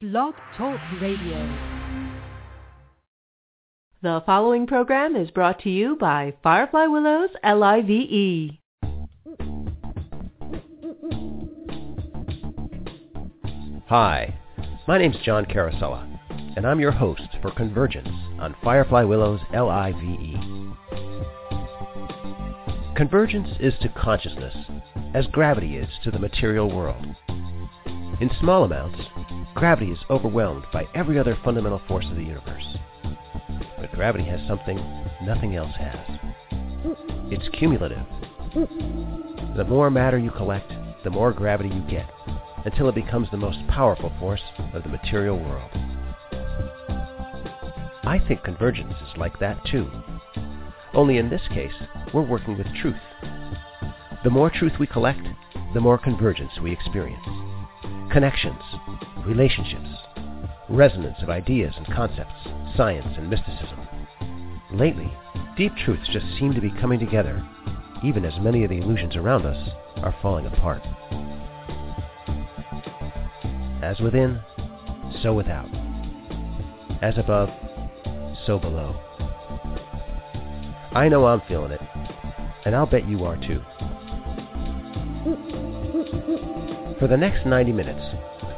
Blog Talk Radio. The following program is brought to you by Firefly Willows LIVE. Hi, my name's John Carosella, and I'm your host for Convergence on Firefly Willows LIVE. Convergence is to consciousness as gravity is to the material world. In small amounts, gravity is overwhelmed by every other fundamental force of the universe. But gravity has something nothing else has. It's cumulative. The more matter you collect, the more gravity you get, until it becomes the most powerful force of the material world. I think convergence is like that too. Only in this case, we're working with truth. The more truth we collect, the more convergence we experience. Connections, relationships, resonance of ideas and concepts, science and mysticism. Lately, deep truths just seem to be coming together, even as many of the illusions around us are falling apart. As within, so without. As above, so below. I know I'm feeling it, and I'll bet you are too. For the next 90 minutes,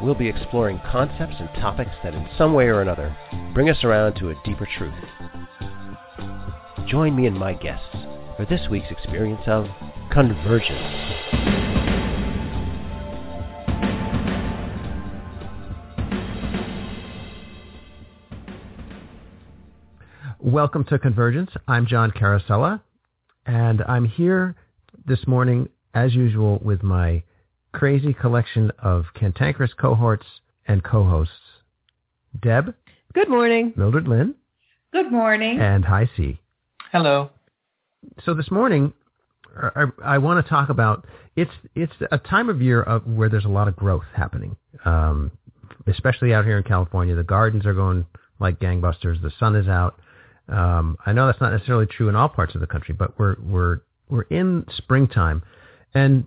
we'll be exploring concepts and topics that in some way or another bring us around to a deeper truth. Join me and my guests for this week's experience of convergence. Welcome to Convergence. I'm John Carosella, and I'm here this morning, as usual, with my crazy collection of cantankerous cohorts and co-hosts. Deb, Good morning. Mildred Lynn, Good morning. and HiC. Hello. So this morning, I, I want to talk about it's it's a time of year of where there's a lot of growth happening, um, especially out here in California. The gardens are going like gangbusters. The sun is out. Um, I know that's not necessarily true in all parts of the country, but we're we're we're in springtime, and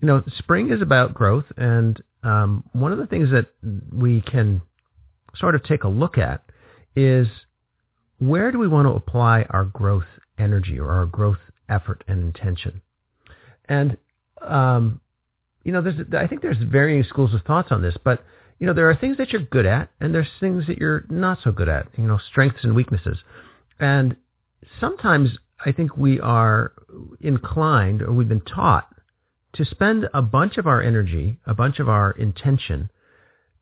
you know spring is about growth. And um, one of the things that we can sort of take a look at is where do we want to apply our growth energy or our growth effort and intention? And um, you know, there's I think there's varying schools of thoughts on this, but you know, there are things that you're good at, and there's things that you're not so good at. You know, strengths and weaknesses, and sometimes I think we are inclined, or we've been taught, to spend a bunch of our energy, a bunch of our intention,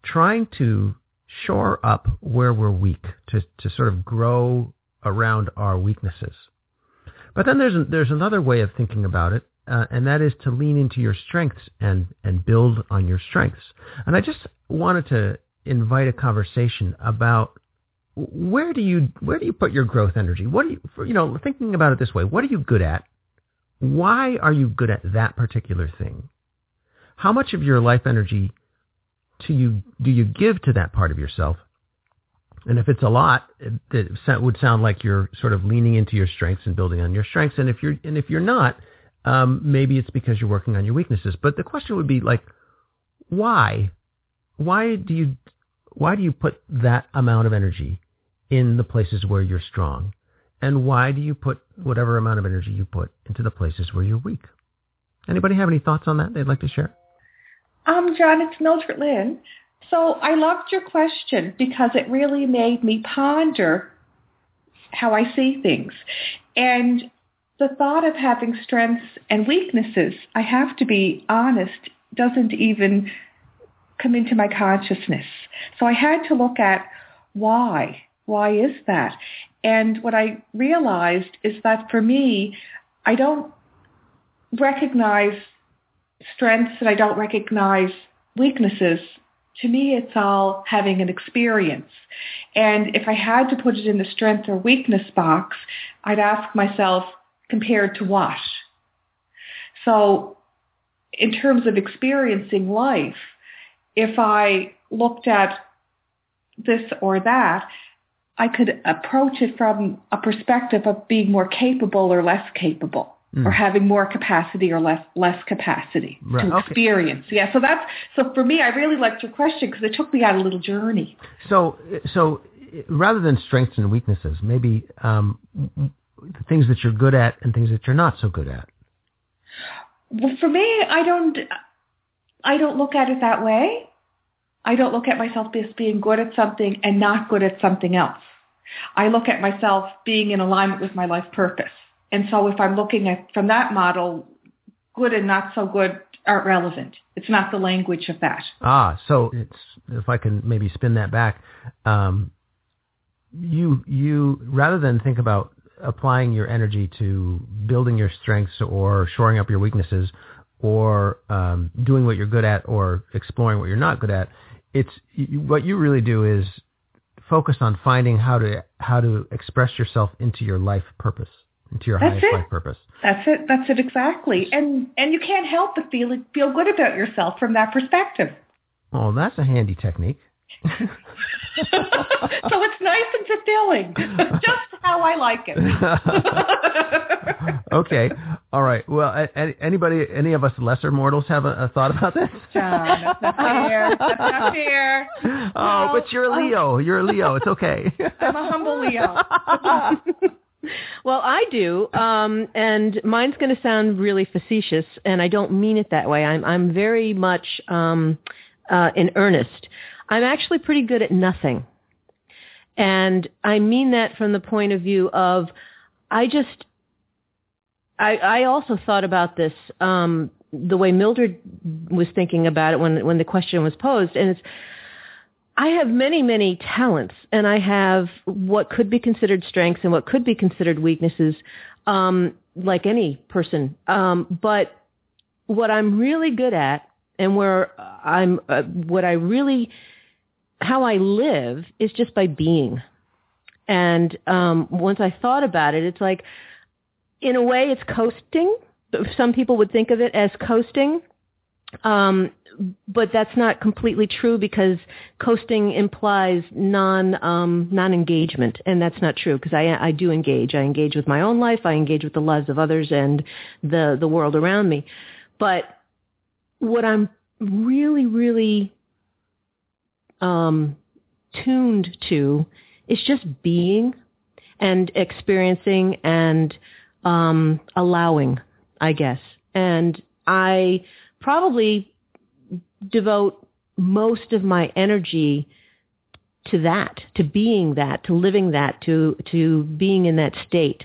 trying to shore up where we're weak, to, to sort of grow around our weaknesses. But then there's, there's another way of thinking about it, uh, and that is to lean into your strengths and, and build on your strengths. And I just wanted to invite a conversation about where do you where do you put your growth energy? What do you you know thinking about it this way? What are you good at? Why are you good at that particular thing? How much of your life energy do you do you give to that part of yourself? And if it's a lot, it, it would sound like you're sort of leaning into your strengths and building on your strengths. And if you're and if you're not, um, maybe it's because you're working on your weaknesses. But the question would be like, why? Why do you why do you put that amount of energy in the places where you're strong? And why do you put whatever amount of energy you put into the places where you're weak? Anybody have any thoughts on that they'd like to share? Um, John, it's Mildred Lynn. So I loved your question because it really made me ponder how I see things. And the thought of having strengths and weaknesses, I have to be honest, doesn't even come into my consciousness. So I had to look at why. Why is that? And what I realized is that for me, I don't recognize strengths and I don't recognize weaknesses. To me, it's all having an experience. And if I had to put it in the strength or weakness box, I'd ask myself, compared to what? So in terms of experiencing life, if I looked at this or that, I could approach it from a perspective of being more capable or less capable. or having more capacity or less less capacity Right, to okay. experience. Yeah, so that's so for me, I really liked your question because it took me on a little journey. So, so rather than strengths and weaknesses, maybe um, the things that you're good at and things that you're not so good at. Well, for me, I don't I don't look at it that way. I don't look at myself as being good at something and not good at something else. I look at myself being in alignment with my life purpose. And so if I'm looking at from that model, good and not so good aren't relevant. It's not the language of that. Ah, so it's if I can maybe spin that back, um, you you rather than think about applying your energy to building your strengths or shoring up your weaknesses or um, doing what you're good at or exploring what you're not good at, it's what you really do is focus on finding how to how to express yourself into your life purpose, into your That's highest it. life purpose. That's it. That's it exactly. And and you can't help but feel feel good about yourself from that perspective. Oh, that's a handy technique. so it's nice and fulfilling, just how I like it. okay. All right. Well, a- a- anybody, any of us lesser mortals have a, a thought about this? John, that's not fair. That's not fair. Oh, but you're a Leo. You're a Leo. It's okay. I'm a humble Leo. Well, I do, um, and mine's going to sound really facetious, and I don't mean it that way. I'm I'm very much um, uh, in earnest. I'm actually pretty good at nothing, and I mean that from the point of view of I just I, I also thought about this um, the way Mildred was thinking about it when when the question was posed, and it's I have many, many talents, and I have what could be considered strengths and what could be considered weaknesses, um, like any person. Um, but what I'm really good at, and where I'm, uh, what I really, how I live is just by being. And um, once I thought about it, it's like, in a way, it's coasting. Some people would think of it as coasting. Um, but that's not completely true because coasting implies non um, non engagement, and that's not true because I I do engage. I engage with my own life. I engage with the lives of others and the the world around me. But what I'm really really um, tuned to is just being and experiencing and um, allowing, I guess. And I probably devote most of my energy to that, to being that, to living that, to to being in that state.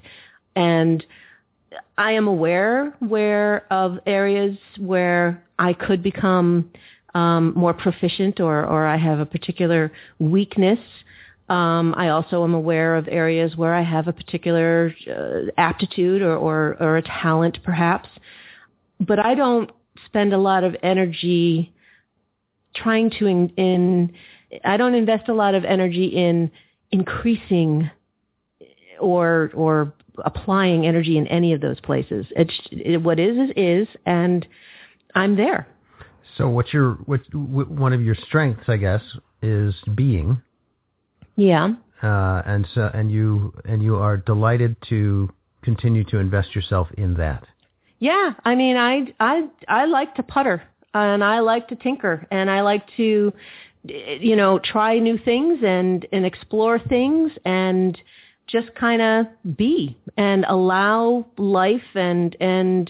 And I am aware where of areas where I could become um, more proficient or, or I have a particular weakness. Um, I also am aware of areas where I have a particular uh, aptitude or, or, or a talent perhaps. But I don't spend a lot of energy trying to in, in I don't invest a lot of energy in increasing or or applying energy in any of those places. It's it, what is is is, and I'm there. So, what's your what wh- one of your strengths, I guess, is being, Yeah, uh, and so and you and you are delighted to continue to invest yourself in that. yeah. I mean, I I I like to putter and I like to tinker and I like to you know try new things and and explore things and just kind of be and allow life and and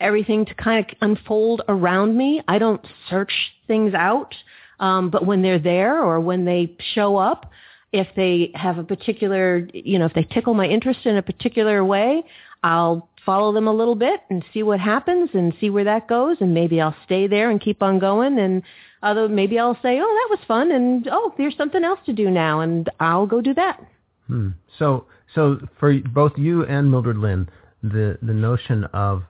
everything to kind of unfold around me. I don't search things out, um, but when they're there or when they show up, if they have a particular, you know, if they tickle my interest in a particular way, I'll follow them a little bit and see what happens and see where that goes and maybe I'll stay there and keep on going and other maybe I'll say, "Oh, that was fun," and "Oh, there's something else to do now," and I'll go do that. Hmm. So, so for both you and Mildred Lynn, the the notion of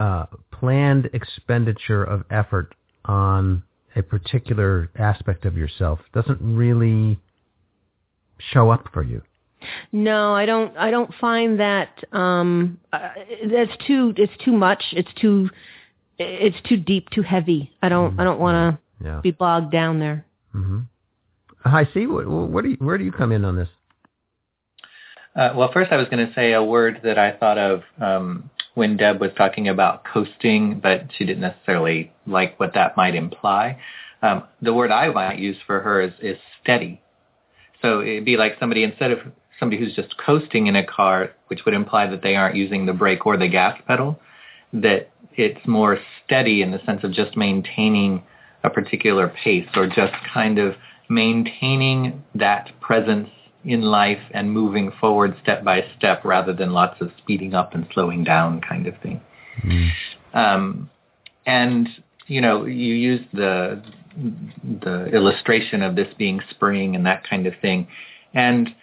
uh, planned expenditure of effort on a particular aspect of yourself doesn't really show up for you. No, I don't. I don't find that. Um, uh, that's too. It's too much. It's too. It's too deep. Too heavy. I don't. I don't want Yeah. to be bogged down there. hmm HiC what, what do you, where do you come in on this? Uh, well, first I was going to say a word that I thought of um, when Deb was talking about coasting, but she didn't necessarily like what that might imply. Um, the word I might use for her is, is steady. So it'd be like somebody instead of somebody who's just coasting in a car, which would imply that they aren't using the brake or the gas pedal, that it's more steady in the sense of just maintaining a particular pace or just kind of maintaining that presence in life and moving forward step by step rather than lots of speeding up and slowing down kind of thing. Mm. Um, and you know, you use the the illustration of this being spring and that kind of thing. And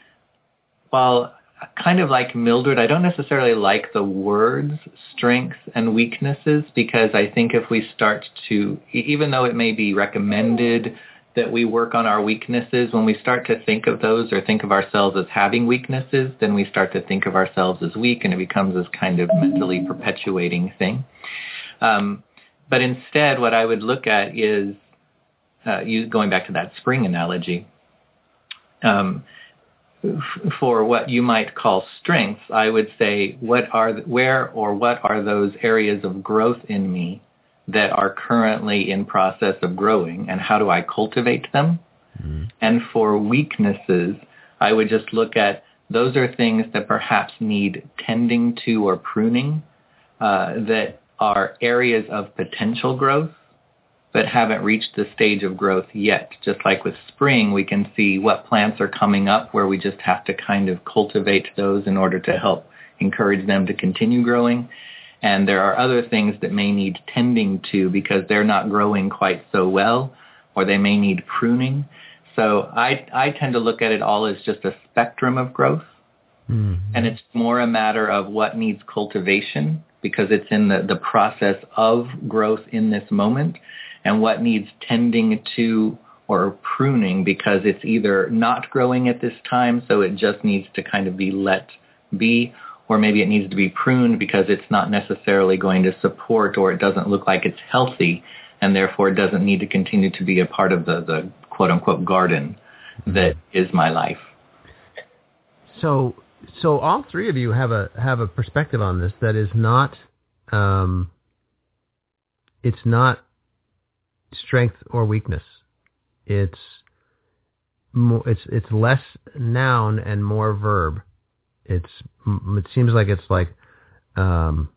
while kind of like Mildred, I don't necessarily like the words strengths and weaknesses because I think if we start to, even though it may be recommended that we work on our weaknesses, when we start to think of those or think of ourselves as having weaknesses, then we start to think of ourselves as weak and it becomes this kind of mentally perpetuating thing. Um, but instead, what I would look at is, uh, you, going back to that spring analogy, um, for what you might call strengths, I would say, what are where or what are those areas of growth in me that are currently in process of growing, and how do I cultivate them? Mm-hmm. And for weaknesses, I would just look at those are things that perhaps need tending to or pruning uh, that are areas of potential growth but haven't reached the stage of growth yet. Just like with spring, we can see what plants are coming up where we just have to kind of cultivate those in order to help encourage them to continue growing. And there are other things that may need tending to because they're not growing quite so well or they may need pruning. So I, I tend to look at it all as just a spectrum of growth. Mm-hmm. And it's more a matter of what needs cultivation because it's in the, the process of growth in this moment and what needs tending to or pruning because it's either not growing at this time, so it just needs to kind of be let be, or maybe it needs to be pruned because it's not necessarily going to support or it doesn't look like it's healthy, and therefore it doesn't need to continue to be a part of the, the quote-unquote garden that is my life. So, so all three of you have a have a perspective on this that is not, um, it's not strength or weakness. It's more, it's it's less noun and more verb. It's it seems like it's like um,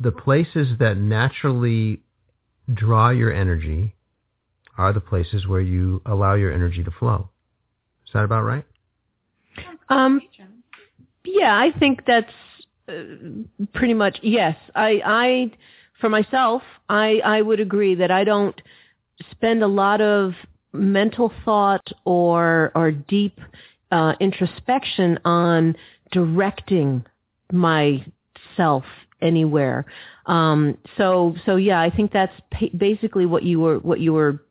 the places that naturally draw your energy are the places where you allow your energy to flow. Is that about right? Um, yeah, I think that's uh, pretty much yes. I I for myself, I, I would agree that I don't spend a lot of mental thought or or deep uh, introspection on directing myself anywhere. Um, so so yeah, I think that's pa- basically what you were what you were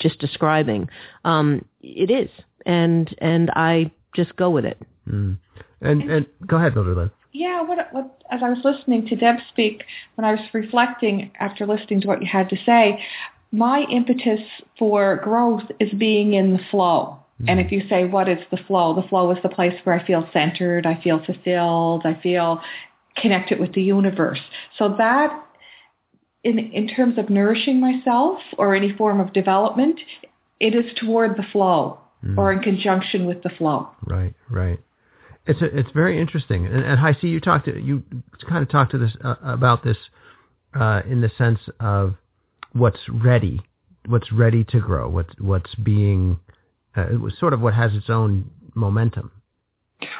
just describing. Um, it is, and and I just go with it. Mm. And and go ahead, Mildred yeah, what, what, as I was listening to Deb speak, when I was reflecting after listening to what you had to say, my impetus for growth is being in the flow. Mm-hmm. And if you say, what is the flow? The flow is the place where I feel centered, I feel fulfilled, I feel connected with the universe. So that, in, in terms of nourishing myself or any form of development, it is toward the flow mm-hmm. or in conjunction with the flow. Right, right. It's a, it's very interesting, and, and I see you talked to you kind of talked to this uh, about this uh, in the sense of what's ready, what's ready to grow, what's what's being uh, it was sort of what has its own momentum.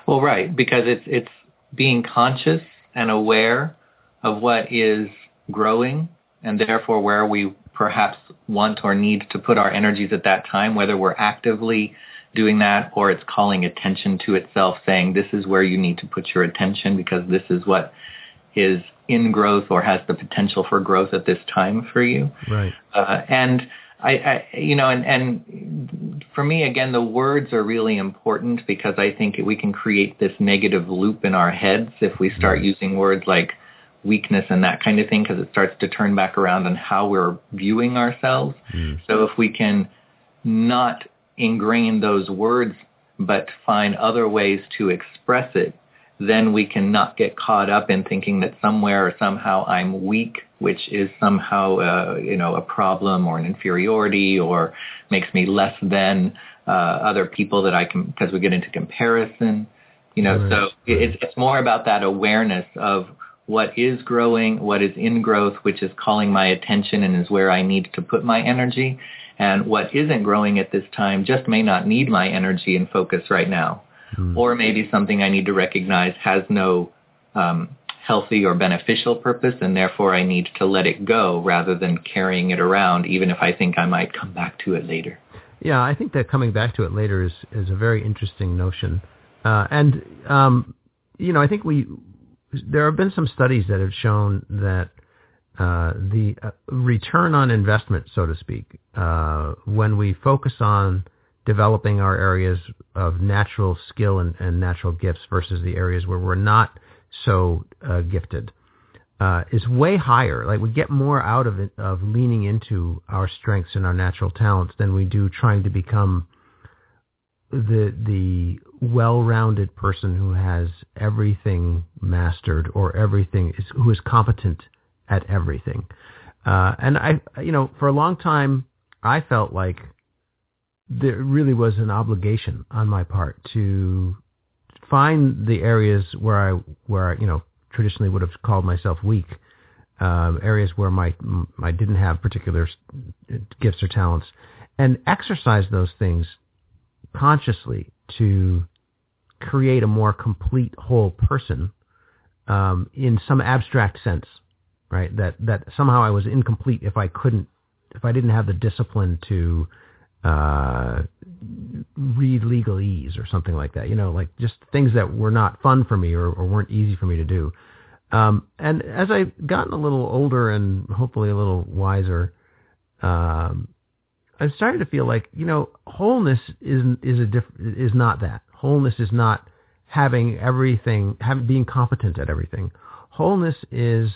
Well, right, because it's it's being conscious and aware of what is growing, and therefore where we perhaps want or need to put our energies at that time, whether we're actively doing that or it's calling attention to itself saying this is where you need to put your attention because this is what is in growth or has the potential for growth at this time for you. Right. Uh, and I, I, you know, and, and for me, again, the words are really important because I think we can create this negative loop in our heads if we start using words like weakness and that kind of thing because it starts to turn back around on how we're viewing ourselves. Mm. So if we can not ingrain those words, but find other ways to express it, then we can not get caught up in thinking that somewhere or somehow I'm weak, which is somehow, uh, you know, a problem or an inferiority or makes me less than uh, other people that I can, because we get into comparison, you know, right. so it's, it's more about that awareness of what is growing, what is in growth, which is calling my attention and is where I need to put my energy. And what isn't growing at this time just may not need my energy and focus right now. Mm. Or maybe something I need to recognize has no um, healthy or beneficial purpose and therefore I need to let it go rather than carrying it around even if I think I might come back to it later. Yeah, I think that coming back to it later is, is a very interesting notion. Uh, and, um, you know, I think we, there have been some studies that have shown that uh, the uh, return on investment, so to speak, uh, when we focus on developing our areas of natural skill and, and natural gifts versus the areas where we're not so uh, gifted uh, is way higher. Like we get more out of it, of leaning into our strengths and our natural talents than we do trying to become the the well-rounded person who has everything mastered or everything is who is competent at everything. Uh, and I, you know, for a long time, I felt like there really was an obligation on my part to find the areas where I where I, you know traditionally would have called myself weak, um, areas where my I didn't have particular gifts or talents, and exercise those things consciously to create a more complete whole person um, in some abstract sense, right? That that somehow I was incomplete if I couldn't if I didn't have the discipline to uh, read legalese or something like that. You know, like just things that were not fun for me or, or weren't easy for me to do. Um, and as I've gotten a little older and hopefully a little wiser, um, I'm starting to feel like you know wholeness is is a diff, is not that. Wholeness is not having everything, having being competent at everything. Wholeness is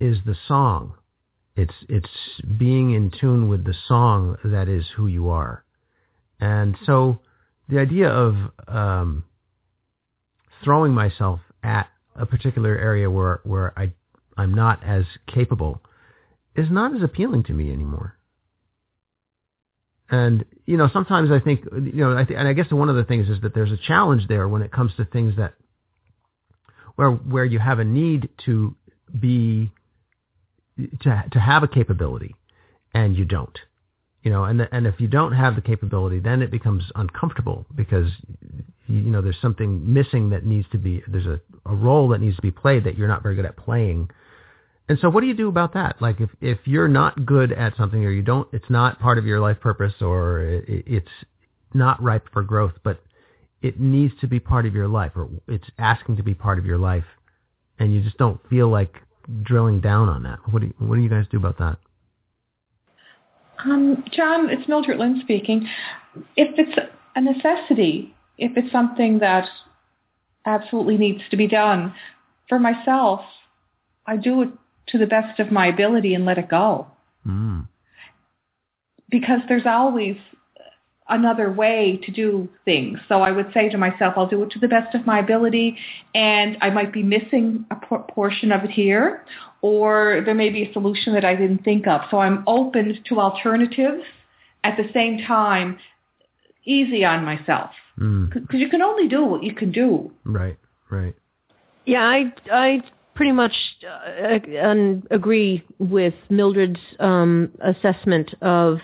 is the song it's it's being in tune with the song that is who you are, and so the idea of um, throwing myself at a particular area where where I I'm not as capable is not as appealing to me anymore. And you know, sometimes I think you know, I th- and I guess one of the things is that there's a challenge there when it comes to things that where where you have a need to be to to have a capability and you don't. You know and the, and if you don't have the capability then it becomes uncomfortable because you know there's something missing that needs to be there's a, a role that needs to be played that you're not very good at playing. And so what do you do about that? Like if if you're not good at something or you don't it's not part of your life purpose or it, it's not ripe for growth but it needs to be part of your life or it's asking to be part of your life and you just don't feel like drilling down on that. What do you, what do you guys do about that? Um, John, it's Mildred Lynn speaking. If it's a necessity, if it's something that absolutely needs to be done, for myself, I do it to the best of my ability and let it go. Mm. Because there's always another way to do things. So I would say to myself, I'll do it to the best of my ability, and I might be missing a portion of it here, or there may be a solution that I didn't think of. So I'm open to alternatives at the same time, easy on myself. Because mm. you can only do what you can do. Right, right. Yeah, I, I pretty much uh, agree with Mildred's um, assessment of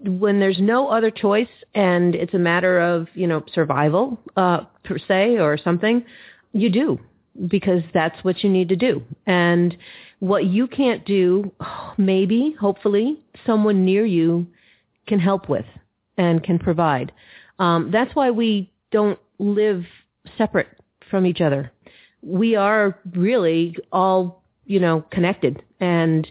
when there's no other choice and it's a matter of, you know, survival, uh, per se or something, you do because that's what you need to do. And what you can't do, maybe, hopefully, someone near you can help with and can provide. Um, that's why we don't live separate from each other. We are really all, you know, connected and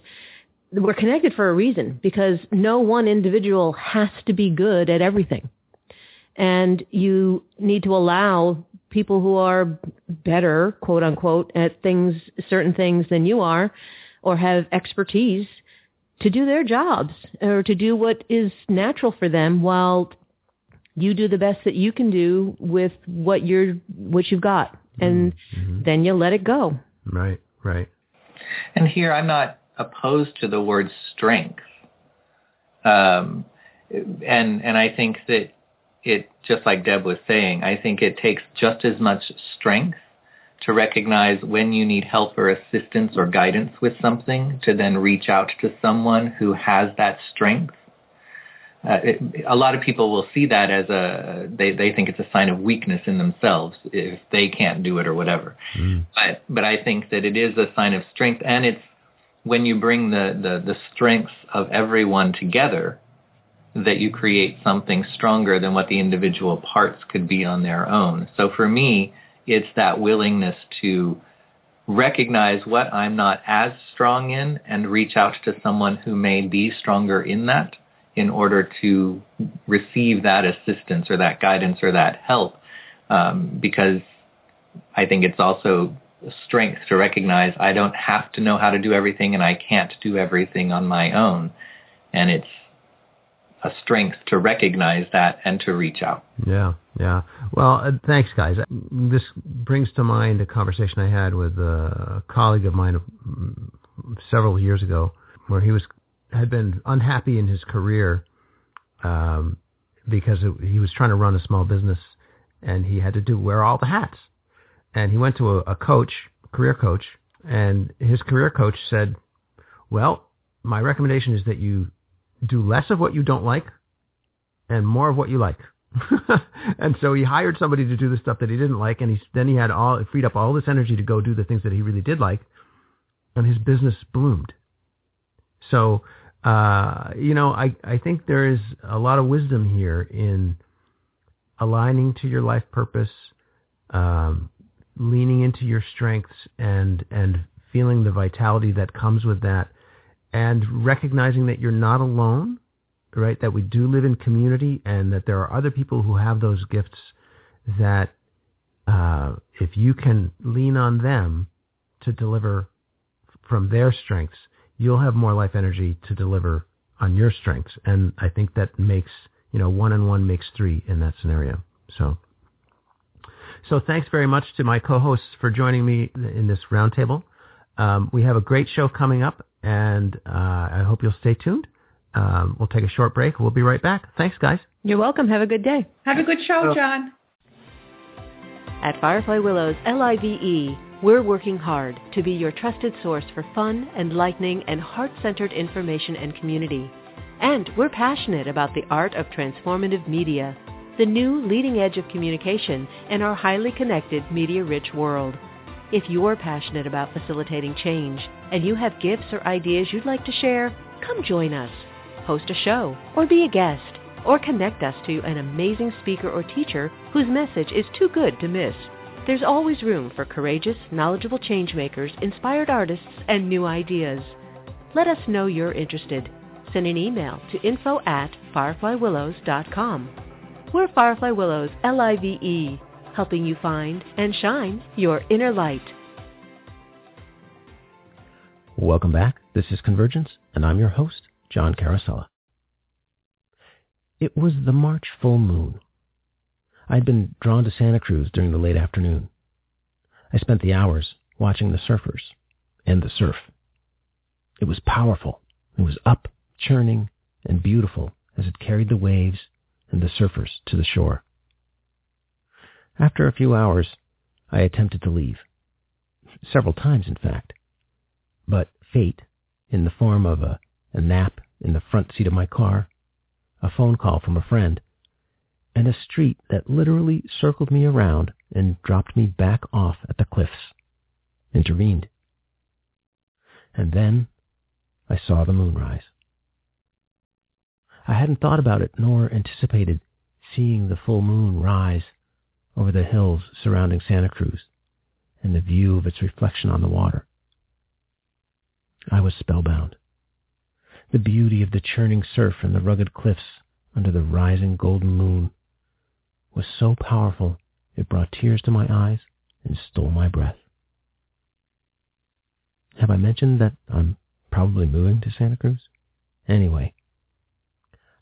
we're connected for a reason because no one individual has to be good at everything. And you need to allow people who are better, quote unquote, at things, certain things than you are, or have expertise to do their jobs or to do what is natural for them while you do the best that you can do with what you're what you've got and mm-hmm. then you let it go right right and here i'm not opposed to the word strength um and and i think that it just like deb was saying i think it takes just as much strength to recognize when you need help or assistance or guidance with something to then reach out to someone who has that strength uh, it, a lot of people will see that as a they they think it's a sign of weakness in themselves if they can't do it or whatever. Mm. But but I think that it is a sign of strength, and it's when you bring the the the strengths of everyone together that you create something stronger than what the individual parts could be on their own. So for me, it's that willingness to recognize what I'm not as strong in and reach out to someone who may be stronger in that in order to receive that assistance or that guidance or that help um, because I think it's also strength to recognize I don't have to know how to do everything and I can't do everything on my own. And it's a strength to recognize that and to reach out. Yeah, yeah. Well, uh, thanks, guys. This brings to mind a conversation I had with a colleague of mine mm, several years ago where he was had been unhappy in his career um, because it, he was trying to run a small business and he had to do wear all the hats. And he went to a, a coach, career coach, and his career coach said, "Well, my recommendation is that you do less of what you don't like and more of what you like." and so he hired somebody to do the stuff that he didn't like, and he then he had all freed up all this energy to go do the things that he really did like, and his business bloomed. So uh, you know, I, I think there is a lot of wisdom here in aligning to your life purpose, um, leaning into your strengths and, and feeling the vitality that comes with that and recognizing that you're not alone, right? That we do live in community and that there are other people who have those gifts that uh, if you can lean on them to deliver from their strengths, you'll have more life energy to deliver on your strengths. And I think that makes, you know, one and one makes three in that scenario. So, so thanks very much to my co-hosts for joining me in this roundtable. Um, we have a great show coming up, and uh, I hope you'll stay tuned. Um, we'll take a short break. We'll be right back. Thanks, guys. You're welcome. Have a good day. Have a good show, John. At Firefly Willows, L-I-V-E, we're working hard to be your trusted source for fun, enlightening, and heart-centered information and community. And we're passionate about the art of transformative media, the new leading edge of communication in our highly connected, media-rich world. If you're passionate about facilitating change and you have gifts or ideas you'd like to share, come join us. Host a show or be a guest or connect us to an amazing speaker or teacher whose message is too good to miss. There's always room for courageous, knowledgeable changemakers, inspired artists, and new ideas. Let us know you're interested. Send an email to info at fireflywillows.com. We're Firefly Willows, L-I-V-E, helping you find and shine your inner light. Welcome back. This is Convergence, and I'm your host, John Carosella. It was the March full moon. I had been drawn to Santa Cruz during the late afternoon. I spent the hours watching the surfers and the surf. It was powerful. It was up, churning, and beautiful as it carried the waves and the surfers to the shore. After a few hours, I attempted to leave. Several times, in fact. But fate, in the form of a, a nap in the front seat of my car, a phone call from a friend, and a street that literally circled me around and dropped me back off at the cliffs. Intervened. And then I saw the moon rise. I hadn't thought about it nor anticipated seeing the full moon rise over the hills surrounding Santa Cruz and the view of its reflection on the water. I was spellbound. The beauty of the churning surf and the rugged cliffs under the rising golden moon was so powerful it brought tears to my eyes and stole my breath. Have I mentioned that I'm probably moving to Santa Cruz? Anyway,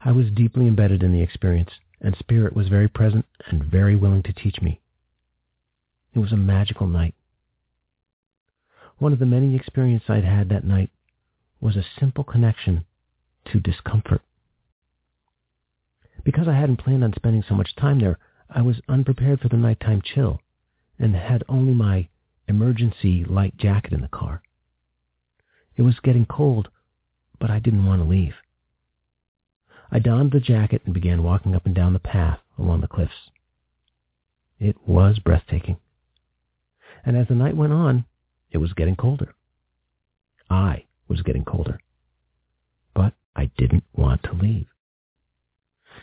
I was deeply embedded in the experience and Spirit was very present and very willing to teach me. It was a magical night. One of the many experiences I'd had that night was a simple connection to discomfort. Because I hadn't planned on spending so much time there, I was unprepared for the nighttime chill and had only my emergency light jacket in the car. It was getting cold, but I didn't want to leave. I donned the jacket and began walking up and down the path along the cliffs. It was breathtaking. And as the night went on, it was getting colder. I was getting colder. But I didn't want to leave.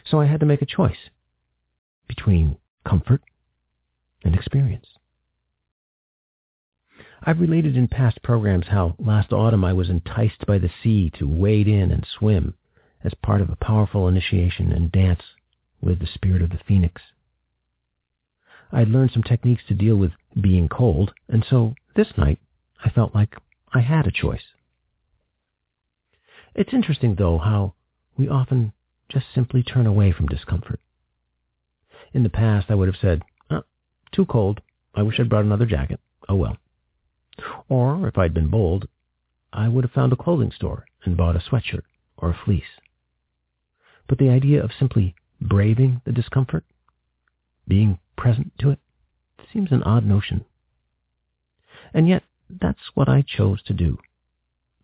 So I had to make a choice between comfort and experience. I've related in past programs how last autumn I was enticed by the sea to wade in and swim as part of a powerful initiation and dance with the spirit of the phoenix. I had learned some techniques to deal with being cold, and so this night I felt like I had a choice. It's interesting, though, how we often just simply turn away from discomfort. In the past, I would have said, oh, too cold. I wish I'd brought another jacket. Oh well. Or, if I'd been bold, I would have found a clothing store and bought a sweatshirt or a fleece. But the idea of simply braving the discomfort, being present to it, seems an odd notion. And yet, that's what I chose to do,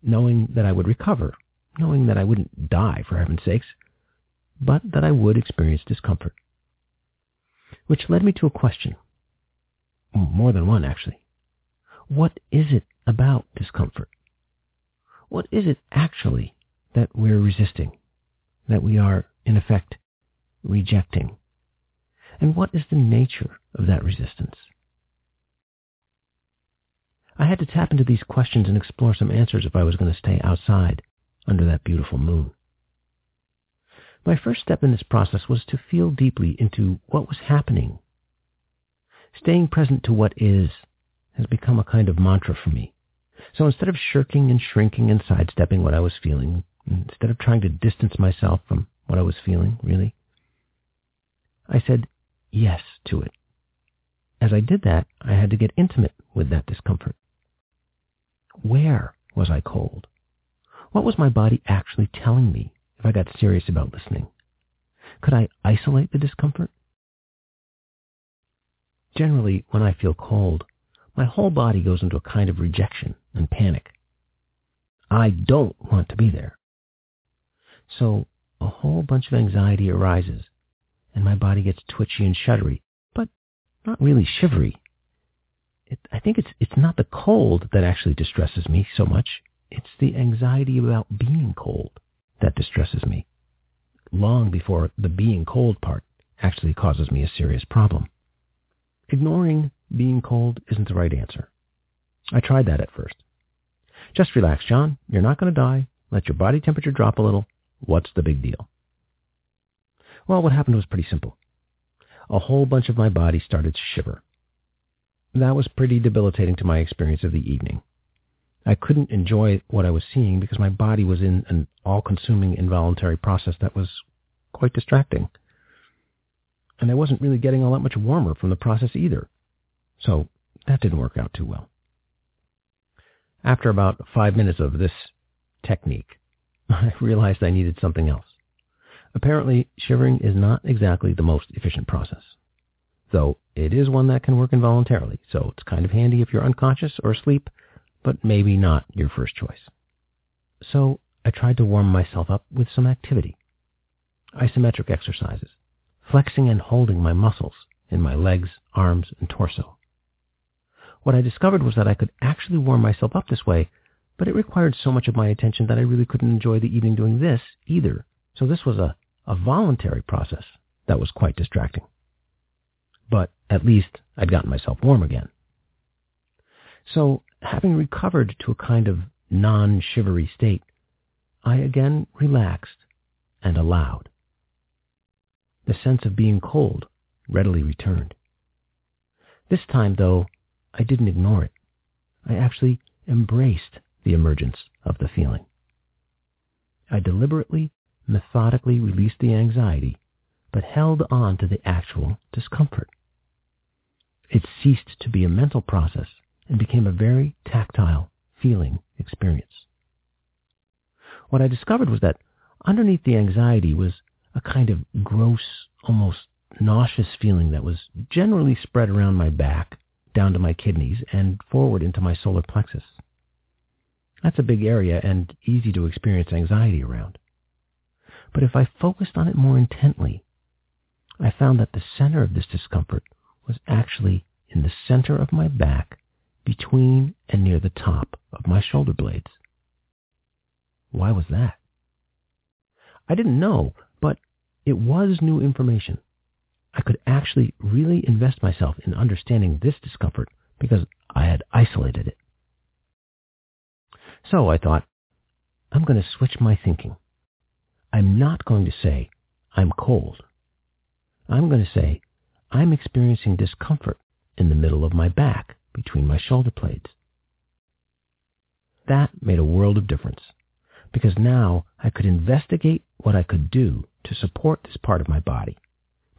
knowing that I would recover, knowing that I wouldn't die, for heaven's sakes, but that I would experience discomfort. Which led me to a question. More than one, actually. What is it about discomfort? What is it actually that we're resisting, that we are, in effect, rejecting? And what is the nature of that resistance? I had to tap into these questions and explore some answers if I was going to stay outside under that beautiful moon. My first step in this process was to feel deeply into what was happening. Staying present to what is has become a kind of mantra for me. So instead of shirking and shrinking and sidestepping what I was feeling, instead of trying to distance myself from what I was feeling, really, I said yes to it. As I did that, I had to get intimate with that discomfort. Where was I cold? What was my body actually telling me if I got serious about listening? Could I isolate the discomfort? Generally, when I feel cold, my whole body goes into a kind of rejection and panic. I don't want to be there. So a whole bunch of anxiety arises, and my body gets twitchy and shuddery, but not really shivery. It, I think it's it's not the cold that actually distresses me so much. It's the anxiety about being cold that distresses me, long before the being cold part actually causes me a serious problem. Ignoring being cold isn't the right answer. I tried that at first. Just relax, John. You're not going to die. Let your body temperature drop a little. What's the big deal? Well, what happened was pretty simple. A whole bunch of my body started to shiver. That was pretty debilitating to my experience of the evening. I couldn't enjoy what I was seeing because my body was in an all-consuming involuntary process that was quite distracting. And I wasn't really getting all that much warmer from the process either. So that didn't work out too well. After about five minutes of this technique, I realized I needed something else. Apparently, shivering is not exactly the most efficient process, though it is one that can work involuntarily, so it's kind of handy if you're unconscious or asleep but maybe not your first choice. So I tried to warm myself up with some activity. Isometric exercises, flexing and holding my muscles in my legs, arms, and torso. What I discovered was that I could actually warm myself up this way, but it required so much of my attention that I really couldn't enjoy the evening doing this either. So this was a, a voluntary process that was quite distracting. But at least I'd gotten myself warm again. So having recovered to a kind of non-shivery state, I again relaxed and allowed. The sense of being cold readily returned. This time, though, I didn't ignore it. I actually embraced the emergence of the feeling. I deliberately, methodically released the anxiety but held on to the actual discomfort. It ceased to be a mental process and became a very tactile feeling experience. What I discovered was that underneath the anxiety was a kind of gross, almost nauseous feeling that was generally spread around my back, down to my kidneys, and forward into my solar plexus. That's a big area and easy to experience anxiety around. But if I focused on it more intently, I found that the center of this discomfort was actually in the center of my back between and near the top of my shoulder blades. Why was that? I didn't know, but it was new information. I could actually really invest myself in understanding this discomfort because I had isolated it. So I thought, I'm going to switch my thinking. I'm not going to say, I'm cold. I'm going to say, I'm experiencing discomfort in the middle of my back between my shoulder blades. That made a world of difference because now I could investigate what I could do to support this part of my body,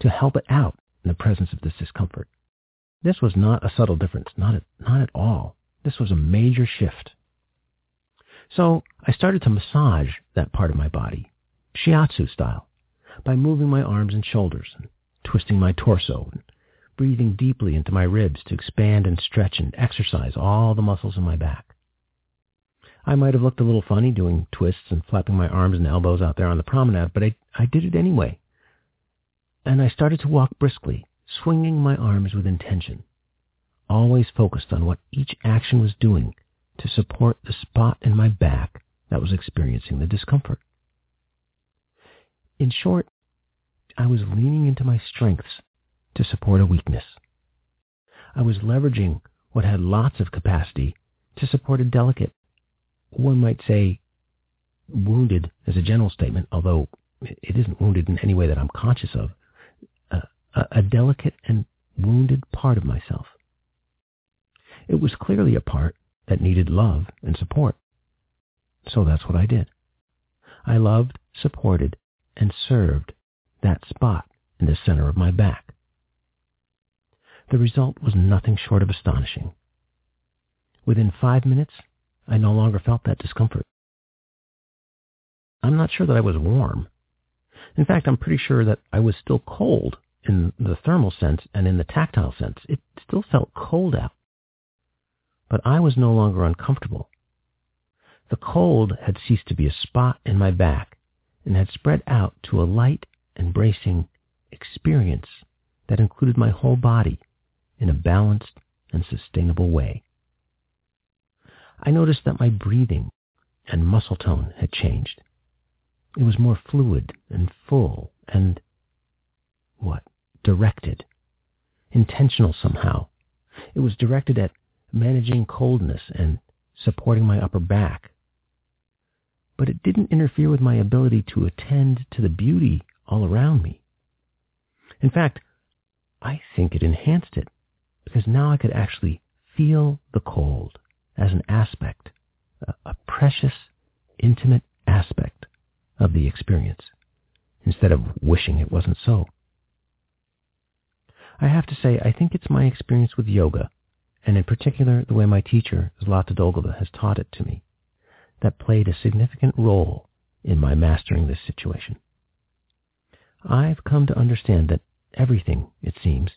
to help it out in the presence of this discomfort. This was not a subtle difference, not at, not at all. This was a major shift. So I started to massage that part of my body, shiatsu style, by moving my arms and shoulders and twisting my torso and breathing deeply into my ribs to expand and stretch and exercise all the muscles in my back. I might have looked a little funny doing twists and flapping my arms and elbows out there on the promenade, but I, I did it anyway. And I started to walk briskly, swinging my arms with intention, always focused on what each action was doing to support the spot in my back that was experiencing the discomfort. In short, I was leaning into my strengths to support a weakness. I was leveraging what had lots of capacity to support a delicate, one might say wounded as a general statement, although it isn't wounded in any way that I'm conscious of, uh, a, a delicate and wounded part of myself. It was clearly a part that needed love and support. So that's what I did. I loved, supported, and served that spot in the center of my back. The result was nothing short of astonishing. Within five minutes, I no longer felt that discomfort. I'm not sure that I was warm. In fact, I'm pretty sure that I was still cold in the thermal sense and in the tactile sense. It still felt cold out but I was no longer uncomfortable. The cold had ceased to be a spot in my back and had spread out to a light, embracing experience that included my whole body in a balanced and sustainable way. I noticed that my breathing and muscle tone had changed. It was more fluid and full and, what, directed, intentional somehow. It was directed at managing coldness and supporting my upper back. But it didn't interfere with my ability to attend to the beauty all around me. In fact, I think it enhanced it because now I could actually feel the cold as an aspect, a, precious, intimate aspect of the experience instead of wishing it wasn't so. I have to say, I think it's my experience with yoga and in particular the way my teacher, Zlata Dolgova, has taught it to me, that played a significant role in my mastering this situation. I've come to understand that everything, it seems,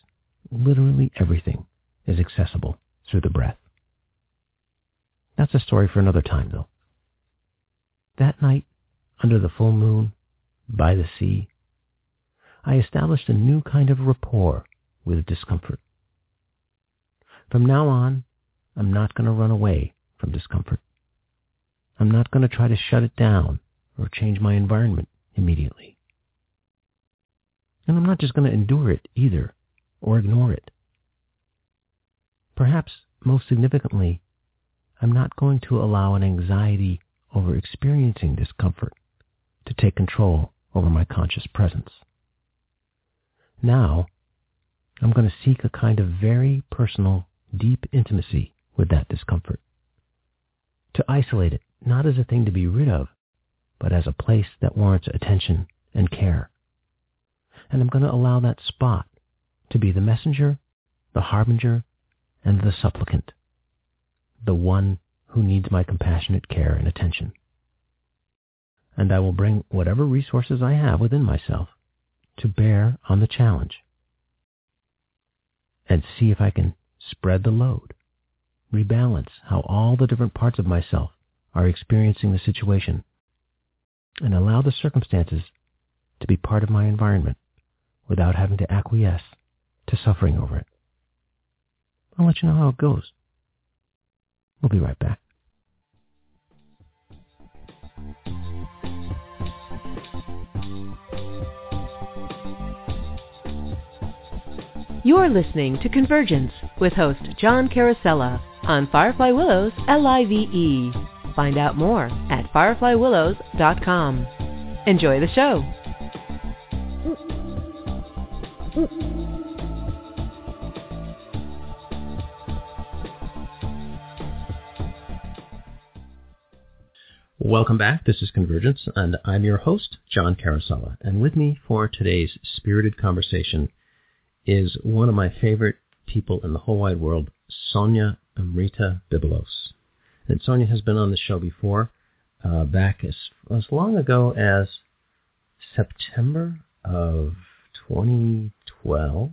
literally everything, is accessible through the breath. That's a story for another time, though. That night, under the full moon, by the sea, I established a new kind of rapport with discomfort. From now on, I'm not going to run away from discomfort. I'm not going to try to shut it down or change my environment immediately. And I'm not just going to endure it either or ignore it. Perhaps most significantly, I'm not going to allow an anxiety over experiencing discomfort to take control over my conscious presence. Now, I'm going to seek a kind of very personal deep intimacy with that discomfort. To isolate it, not as a thing to be rid of, but as a place that warrants attention and care. And I'm going to allow that spot to be the messenger, the harbinger, and the supplicant, the one who needs my compassionate care and attention. And I will bring whatever resources I have within myself to bear on the challenge and see if I can spread the load, rebalance how all the different parts of myself are experiencing the situation, and allow the circumstances to be part of my environment without having to acquiesce to suffering over it. I'll let you know how it goes. We'll be right back. You're listening to Convergence with host John Carosella on Firefly Willows L-I-V-E. Find out more at fireflywillows.com. Enjoy the show. Welcome back. This is Convergence, and I'm your host, John Carosella. And with me for today's spirited conversation is one of my favorite people in the whole wide world, Sonya Amrita Bibilos. And Sonya has been on the show before, uh, back as, as long ago as September of 2012.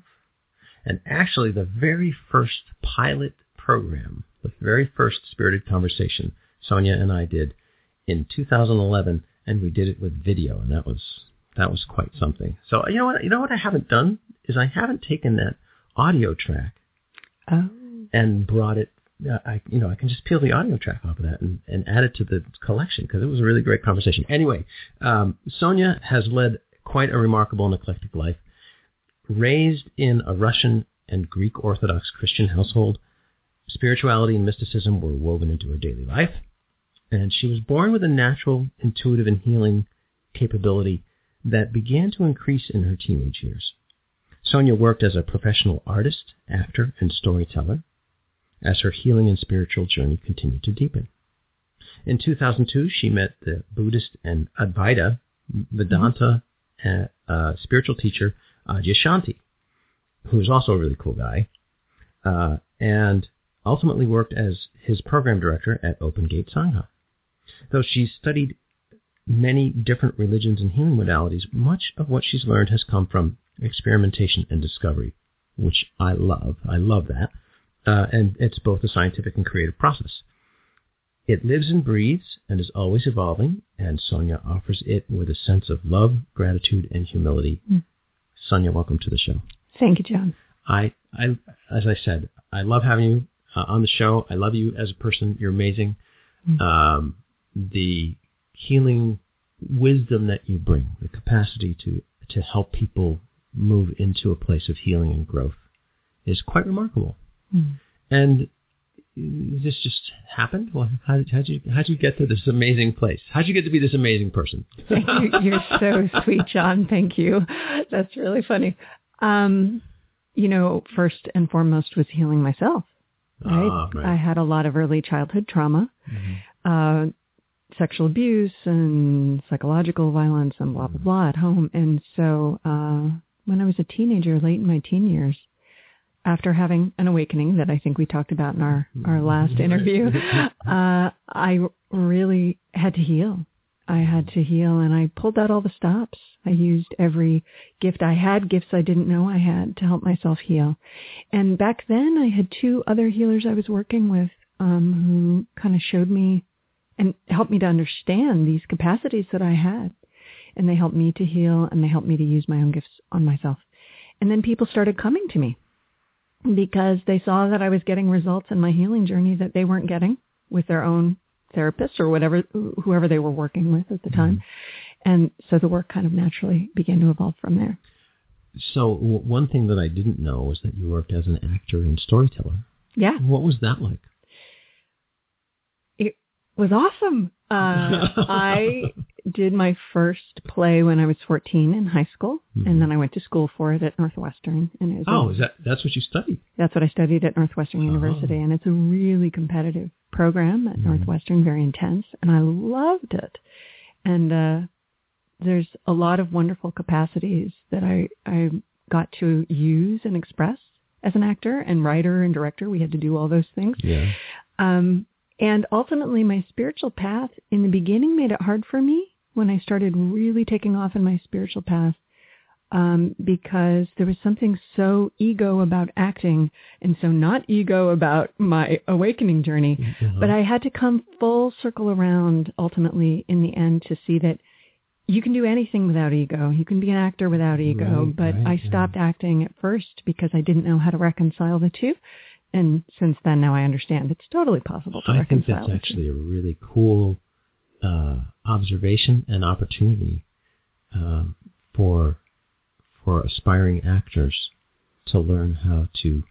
And actually, the very first pilot program, the very first Spirited Conversation, Sonya and I did in 2011, and we did it with video, and that was that was quite something. So you know what you know what I haven't done is I haven't taken that audio track Oh. and brought it. Uh, I you know I can just peel the audio track off of that and, and add it to the collection because it was a really great conversation. Anyway, um, Sonya has led quite a remarkable and eclectic life. Raised in a Russian and Greek Orthodox Christian household, spirituality and mysticism were woven into her daily life, and she was born with a natural, intuitive, and healing capability that began to increase in her teenage years. Sonya worked as a professional artist, actor, and storyteller as her healing and spiritual journey continued to deepen. In 2002, she met the Buddhist and Advaita Vedanta uh, uh, spiritual teacher Adyashanti, who is also a really cool guy, uh, and ultimately worked as his program director at Open Gate Sangha. Though she's studied many different religions and healing modalities, much of what she's learned has come from experimentation and discovery, which I love. I love that. Uh, and it's both a scientific and creative process. It lives and breathes and is always evolving, and Sonya offers it with a sense of love, gratitude, and humility. Mm. Sonya, welcome to the show. Thank you, John. I, I, as I said, I love having you uh, on the show. I love you as a person. You're amazing. Mm. Um, the healing wisdom that you bring, the capacity to to help people move into a place of healing and growth, is quite remarkable. Mm. And this just happened. Well, how did how'd you how'd you get to this amazing place? How'd you get to be this amazing person? you, you're so sweet, John. Thank you. That's really funny. Um, you know, first and foremost was healing myself. Right? Ah, right. I had a lot of early childhood trauma, Mhm. uh, sexual abuse and psychological violence and blah blah blah at home. And so uh, when I was a teenager, late in my teen years, after having an awakening that I think we talked about in our our last interview, uh, I really had to heal. I had to heal, and I pulled out all the stops. I used every gift I had, gifts I didn't know I had, to help myself heal. And back then, I had two other healers I was working with um, who kind of showed me and helped me to understand these capacities that I had. And they helped me to heal, and they helped me to use my own gifts on myself. And then people started coming to me because they saw that I was getting results in my healing journey that they weren't getting with their own therapists or whatever, whoever they were working with at the time. And so the work kind of naturally began to evolve from there. So w- one thing that I didn't know was that you worked as an actor and storyteller. Yeah, What was that like? it was awesome. Uh, I did my first play when I was 14 in high school, Mhm. and then I went to school for it at Northwestern. And it was a- Oh, is that that's what you studied? That's what I studied at Northwestern University, Oh. and it's a really competitive program at Mhm. Northwestern, very intense, and I loved it. And uh, there's a lot of wonderful capacities that I, I got to use and express as an actor and writer and director. We had to do all those things. Yeah. Um, and ultimately, my spiritual path in the beginning made it hard for me when I started really taking off in my spiritual path um, because there was something so ego about acting and so not ego about my awakening journey. Mm-hmm. But I had to come full circle around ultimately in the end to see that you can do anything without ego. You can be an actor without ego. Right, but right, I yeah. stopped acting at first because I didn't know how to reconcile the two. And since then, now I understand it's totally possible to I think that's actually a really cool uh, observation and opportunity um, for for aspiring actors to learn how to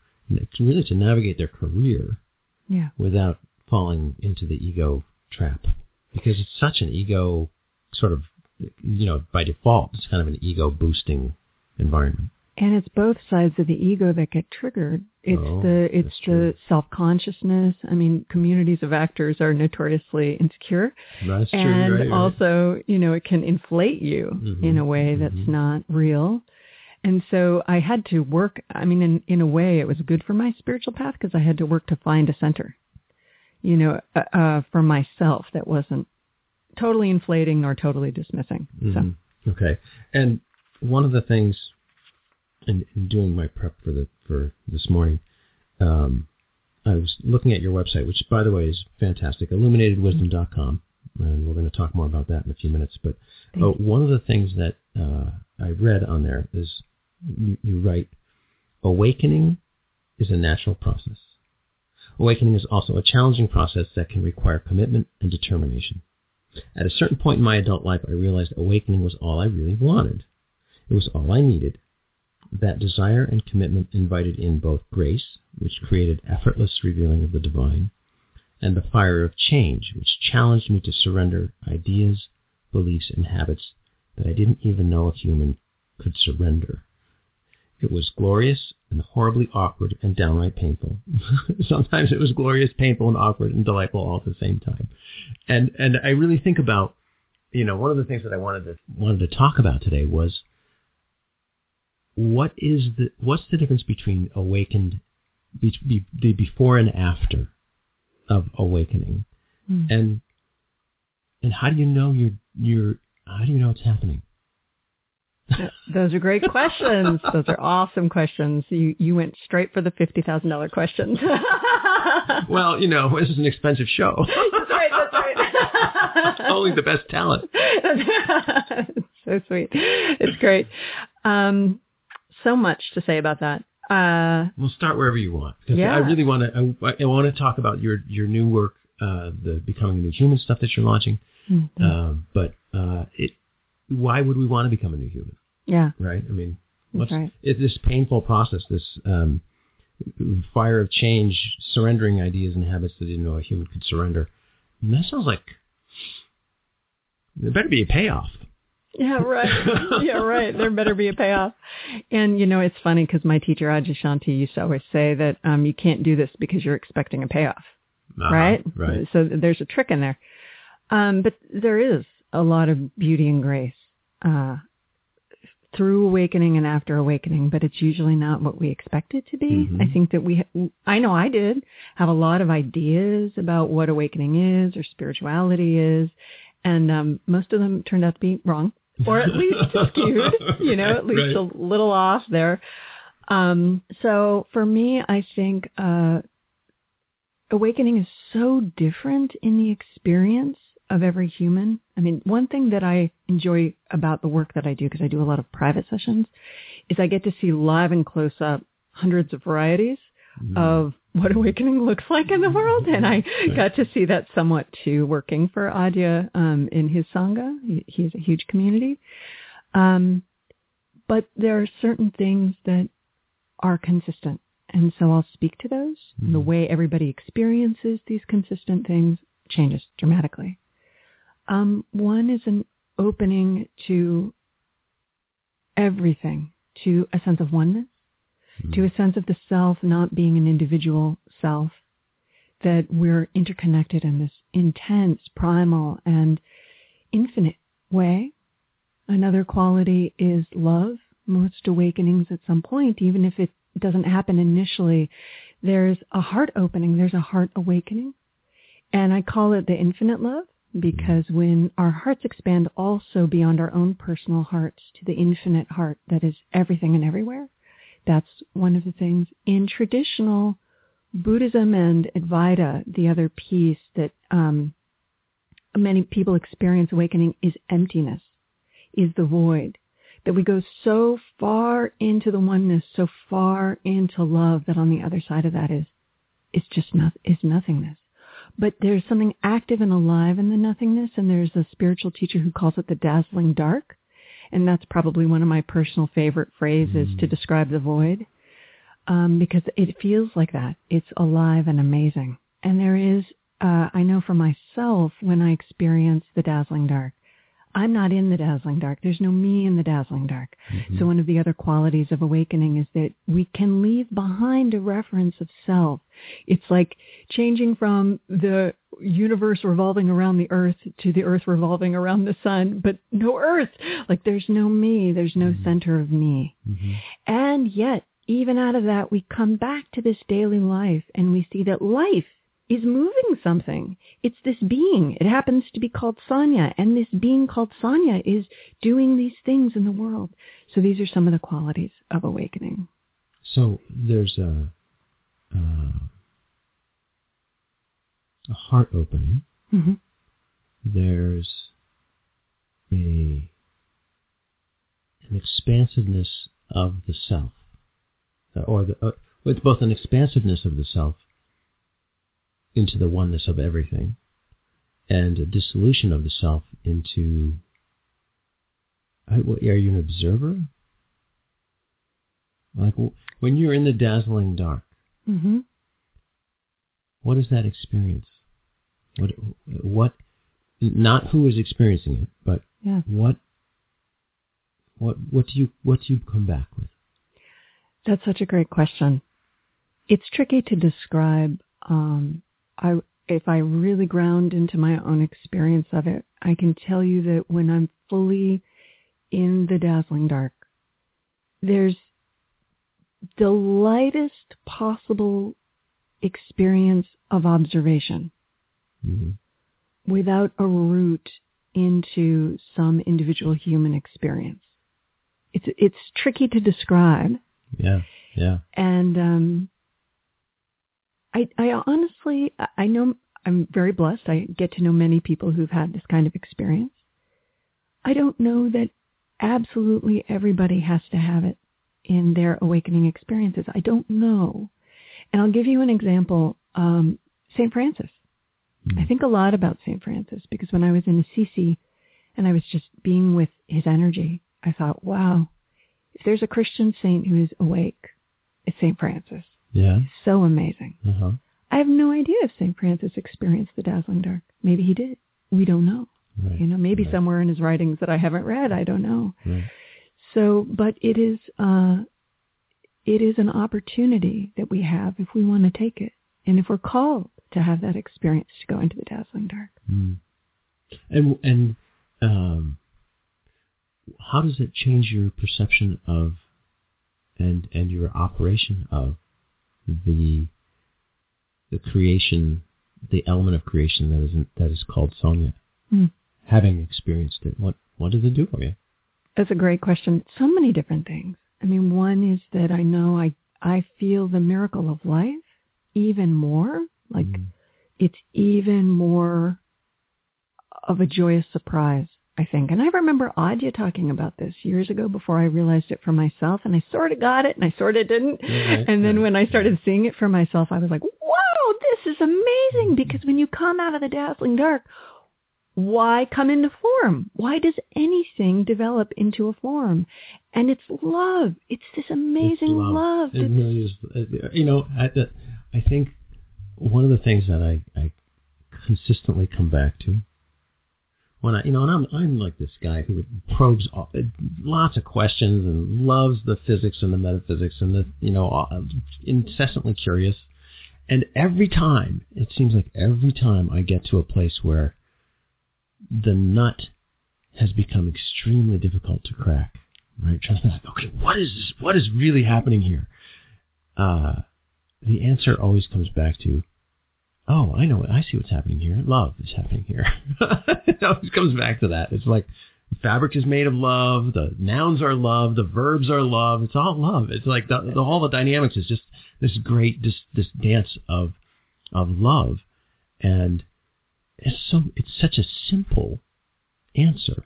to really to navigate their career Yeah. without falling into the ego trap. Because it's such an ego sort of you know by default it's kind of an ego boosting environment And it's both sides of the ego that get triggered. It's Oh, the it's true. the self consciousness. I mean, communities of actors are notoriously insecure, that's true and right, right. also you know it can inflate you Mhm, in a way that's mhm. not real. And so I had to work. I mean, in in a way, it was good for my spiritual path because I had to work to find a center, you know, uh, uh, for myself that wasn't totally inflating nor totally dismissing. So Mhm. Okay. And one of the things in, in doing my prep for the for this morning, um, I was looking at your website, which by the way is fantastic, illuminatedwisdom.com, and we're going to talk more about that in a few minutes. But uh, one of the things that uh, I read on there is you, you write, awakening is a natural process. Awakening is also a challenging process that can require commitment and determination. At a certain point in my adult life, I realized awakening was all I really wanted. It was all I needed. That desire and commitment invited in both grace, which created effortless revealing of the divine, and the fire of change, which challenged me to surrender ideas, beliefs, and habits that I didn't even know a human could surrender. It was glorious and horribly awkward and downright painful. Sometimes it was glorious, painful, and awkward and delightful all at the same time. And and I really think about, you know, one of the things that I wanted to wanted to talk about today was what is the what's the difference between awakened, be, the before and after of awakening, Hmm. and and how do you know you're you're how do you know it's happening? Those are great questions. Those are awesome questions. You you went straight for the fifty thousand dollar questions. Well, you know, this is an expensive show. that's right. That's right. Only the best talent. so sweet. It's great. Um, so much to say about that. Uh, We'll start wherever you want. Yeah. I really want to. I, I want to talk about your your new work, uh, the becoming a new human stuff that you're launching. Mm-hmm. Um, but uh, it, why would we want to become a new human? yeah. Right? I mean, what's right. it's this painful process, this um, fire of change, surrendering ideas and habits that didn't know a human could surrender. And that sounds like there better be a payoff. Yeah, right. yeah, right. There better be a payoff. And you know, it's funny because my teacher Adyashanti used to always say that um, you can't do this because you're expecting a payoff. Uh-huh, right? Right. So there's a trick in there. Um, but there is a lot of beauty and grace uh, through awakening and after awakening, but it's usually not what we expect it to be. Mhm. I think that we, I know I did have a lot of ideas about what awakening is or spirituality is, and um, most of them turned out to be wrong, or at least skewed. You know, at least Right. a little off there. Um, so for me, I think uh, awakening is so different in the experience of every human. I mean, one thing that I enjoy about the work that I do, because I do a lot of private sessions, is I get to see live and close up hundreds of varieties of what awakening looks like in the world. And I got to see that somewhat too working for Adya um, in his Sangha. He, has a huge community. Um, but there are certain things that are consistent. And so I'll speak to those. The way everybody experiences these consistent things changes dramatically. Um, one is an opening to everything, to a sense of oneness, Hmm. to a sense of the self not being an individual self, that we're interconnected in this intense, primal, and infinite way. Another quality is love. Most awakenings at some point, even if it doesn't happen initially, there's a heart opening, there's a heart awakening. And I call it the infinite love because hmm. when our hearts expand also beyond our own personal hearts to the infinite heart that is everything and everywhere, that's one of the things in traditional Buddhism and Advaita, the other piece that um, many people experience awakening is emptiness, is the void. That we go so far into the oneness, so far into love that on the other side of that is is just not is nothingness. But there's something active and alive in the nothingness, and there's a spiritual teacher who calls it the dazzling dark, and that's probably one of my personal favorite phrases mm. to describe the void, um, because it feels like that. It's alive and amazing, and there is. Uh, I know for myself when I experience the dazzling dark, I'm not in the dazzling dark. There's no me in the dazzling dark. Mm-hmm. So one of the other qualities of awakening is that we can leave behind a reference of self. It's like changing from the universe revolving around the earth to the earth revolving around the sun, but no earth. Like there's no me. There's no mm-hmm. center of me. Mm-hmm. And yet, even out of that, we come back to this daily life and we see that life is moving something. It's this being. It happens to be called Sanya, and this being called Sanya is doing these things in the world. So these are some of the qualities of awakening. So there's a, uh, a heart opening. Mm-hmm. There's a an expansiveness of the self, or the, uh, it's both an expansiveness of the self into the oneness of everything and a dissolution of the self into are you an observer like when you're in the dazzling dark mm-hmm. what is that experience what what not who is experiencing it but yeah. what what what do you what do you come back with that's such a great question it's tricky to describe um, I, if I really ground into my own experience of it, I can tell you that when I'm fully in the dazzling dark, there's the lightest possible experience of observation mm-hmm. without a root into some individual human experience. It's it's tricky to describe. Yeah, yeah. And um, I, I honestly, I know I'm very blessed. I get to know many people who've had this kind of experience. I don't know that absolutely everybody has to have it in their awakening experiences. I don't know. And I'll give you an example. Um, St. Francis. I think a lot about St. Francis because when I was in Assisi and I was just being with his energy, I thought, wow, if there's a Christian saint who is awake, it's St. Francis. Yeah. So amazing. Uh-huh. I have no idea if St. Francis experienced the dazzling dark. Maybe he did. We don't know. Right. You know, maybe right. somewhere in his writings that I haven't read, I don't know. Right. So, but it is, uh, it is an opportunity that we have if we want to take it, and if we're called to have that experience to go into the dazzling dark. Mm. And and um, how does it change your perception of and and your operation of the the creation, the element of creation that is that is called Sanya. Mm. Having experienced it, what what does it do for you? That's a great question. So many different things. I mean, one is that I know I I feel the miracle of life even more. Like mm. it's even more of a joyous surprise I think. And I remember Adya talking about this years ago before I realized it for myself. And I sort of got it and I sort of didn't. Mm-hmm. And then when I started seeing it for myself, I was like, whoa, this is amazing. Because when you come out of the dazzling dark, why come into form? Why does anything develop into a form? And it's love. It's this amazing it's love. love. It really is. You know, I, I think one of the things that I, I consistently come back to when I, you know, and I'm I'm like this guy who probes lots of questions and loves the physics and the metaphysics and the, you know, incessantly curious. And every time, it seems like every time I get to a place where the nut has become extremely difficult to crack. Right? Trying to think, okay, what is this? What is really happening here? Uh, the answer always comes back to, oh, I know, I see what's happening here. Love is happening here. it always comes back to that. It's like fabric is made of love. The nouns are love. The verbs are love. It's all love. It's like the, the all the dynamics is just this great this this dance of of love, and it's so it's such a simple answer.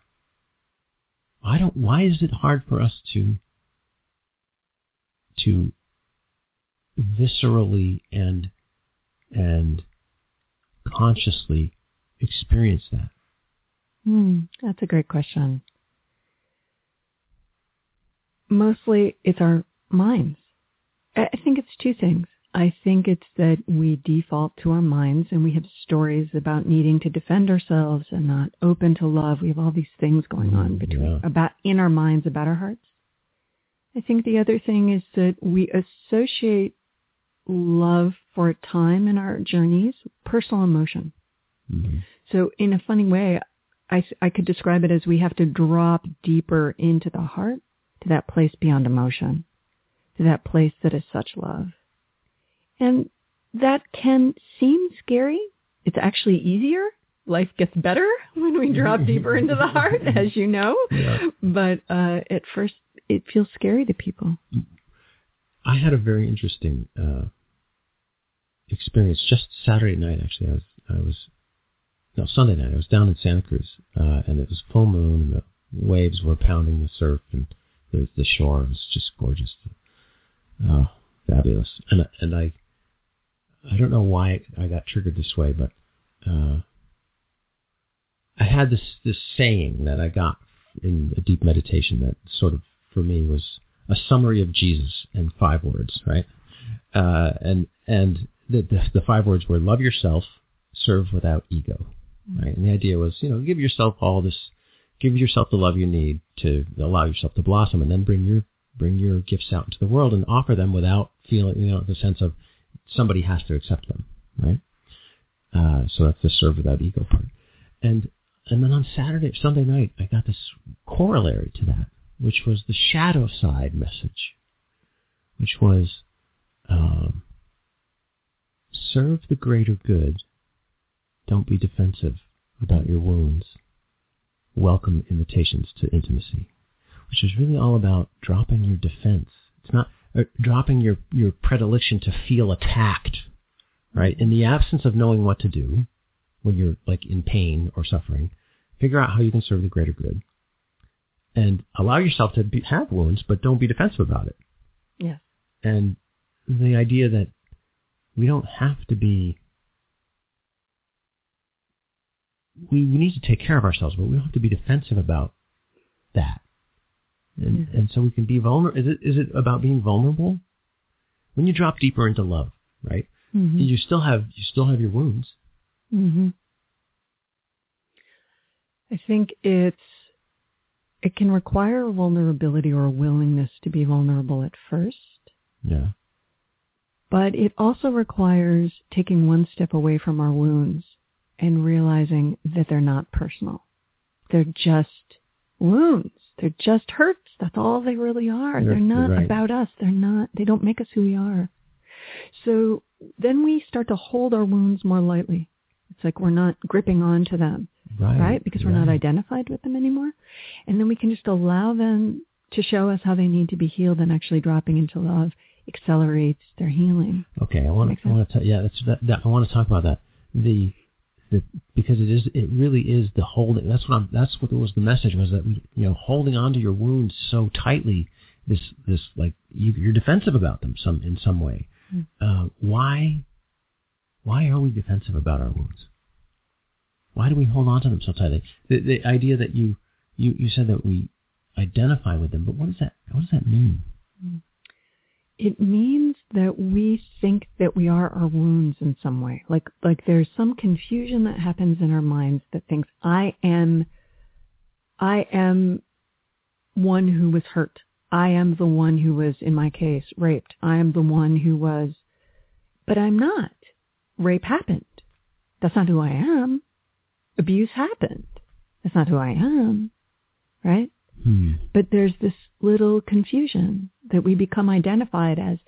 I don't. Why is it hard for us to to viscerally and and consciously experience that? Hmm, that's a great question. Mostly it's our minds. I think it's two things. I think it's that we default to our minds and we have stories about needing to defend ourselves and not open to love. We have all these things going on between Yeah. about in our minds about our hearts. I think the other thing is that we associate love for a time in our journeys, personal emotion. Mhm. So in a funny way, I, I could describe it as we have to drop deeper into the heart to that place beyond emotion, to that place that is such love. And that can seem scary. It's actually easier. Life gets better when we drop deeper into the heart, as you know. Yeah. But uh, at first, it feels scary to people. I had a very interesting uh, experience just Saturday night. Actually, I was I was no Sunday night. I was down in Santa Cruz, uh, and it was full moon, and the waves were pounding the surf, and the the shore was just gorgeous, oh, fabulous. And and I I don't know why I got triggered this way, but uh, I had this this saying that I got in a deep meditation that sort of for me was a summary of Jesus in five words, right? Uh, and and the, the the five words were love yourself, serve without ego, right? And the idea was, you know, give yourself all this, give yourself the love you need to allow yourself to blossom, and then bring your bring your gifts out into the world and offer them without feeling, you know, the sense of somebody has to accept them, right? Uh, so that's the serve without ego part. And and then on Saturday, Sunday night, I got this corollary to that, which was the shadow side message, which was um, serve the greater good. Don't be defensive about your wounds. Welcome invitations to intimacy, which is really all about dropping your defense. It's not uh, dropping your, your predilection to feel attacked, right? In the absence of knowing what to do when you're like in pain or suffering, figure out how you can serve the greater good and allow yourself to be, have wounds, but don't be defensive about it. Yes. And the idea that we don't have to be, we, we need to take care of ourselves, but we don't have to be defensive about that. And, and so we can be vulnerable. Is it, is it about being vulnerable? When you drop deeper into love, right? Mm-hmm. You still have, you still have your wounds. hmm I think it's it can require a vulnerability or a willingness to be vulnerable at first, Yeah. But it also requires taking one step away from our wounds and realizing that they're not personal. They're just wounds. They're just hurts. That's all they really are. You're- They're not right. about us. They're not they don't make us who we are. So then we start to hold our wounds more lightly. It's like we're not gripping onto them. Right. right? Because we're not identified with them anymore. And then we can just allow them to show us how they need to be healed and actually dropping into love accelerates their healing. Okay, I want to, I want to, yeah, that's that, that. I want to talk about that. The, the, because it is, it really is the holding. That's what I'm. That's what was the message was that you know, holding on to your wounds so tightly. This, this, like you, you're defensive about them some in some way. Mm. Uh, why, why are we defensive about our wounds? Why do we hold on to them so tightly? The, the idea that you, you, you said that we identify with them, but what does that, what does that mean? It means that we think that we are our wounds in some way. Like like there's some confusion that happens in our minds that thinks I am I am one who was hurt. I am the one who was in my case raped. I am the one who was but I'm not. Rape happened. That's not who I am. Abuse happened. That's not who I am. right? Hmm. But there's this little confusion that we become identified as.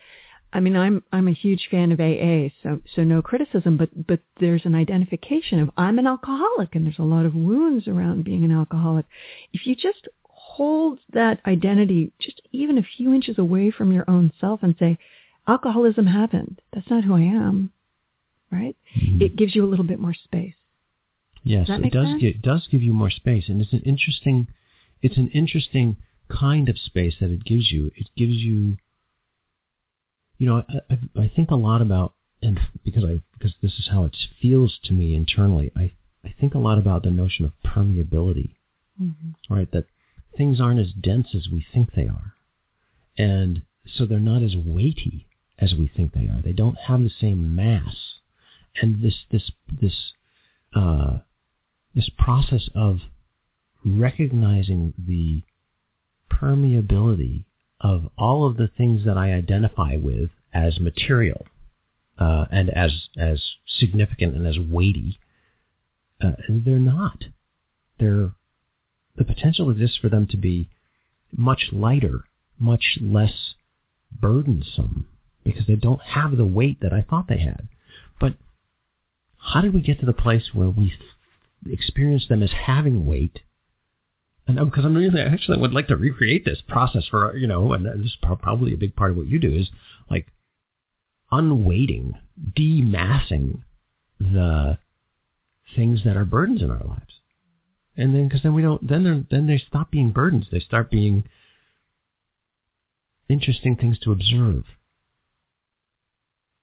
I mean, I'm I'm a huge fan of AA, so so no criticism, but but there's an identification of I'm an alcoholic, and there's a lot of wounds around being an alcoholic. If you just hold that identity just even a few inches away from your own self and say, alcoholism happened. That's not who I am, right? Hmm. It gives you a little bit more space. Yes, that it does. sense? Give, it does give you more space, and it's an interesting, it's an interesting kind of space that it gives you. It gives you, you know, I, I, I think a lot about, and because I because this is how it feels to me internally. I I think a lot about the notion of permeability, right? That things aren't as dense as we think they are, and so they're not as weighty as we think they are. They don't have the same mass, and this this this uh, this process of recognizing the permeability of all of the things that I identify with as material uh, and as as significant and as weighty, uh, they're not. They're the potential exists for them to be much lighter, much less burdensome because they don't have the weight that I thought they had. But how did we get to the place where we experience them as having weight? And um, because I'm really actually would like to recreate this process for you know, and this is probably a big part of what you do is like unweighting, demassing the things that are burdens in our lives, and then because then we don't then they then they stop being burdens, they start being interesting things to observe.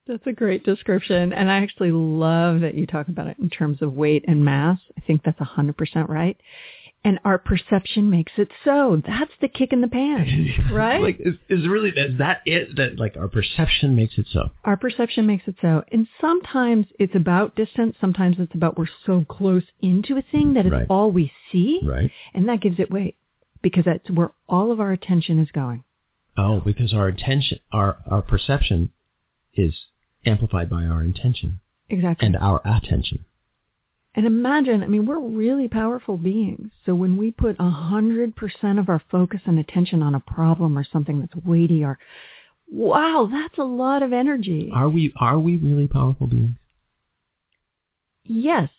That's a great description. And I actually love that you talk about it in terms of weight and mass. I think that's 100% right. And our perception makes it so. That's the kick in the pants, right? like is, is really is that it that like our perception makes it so our perception makes it so. And sometimes it's about distance. Sometimes it's about we're so close into a thing that it's Right. all we see. right And that gives it weight because that's where all of our attention is going. oh because our intention our our perception is amplified by our intention Exactly. and our attention And imagine, I mean, we're really powerful beings. So when we put a hundred percent of our focus and attention on a problem or something that's weighty or, wow, that's a lot of energy. are we are we really powerful beings Yes.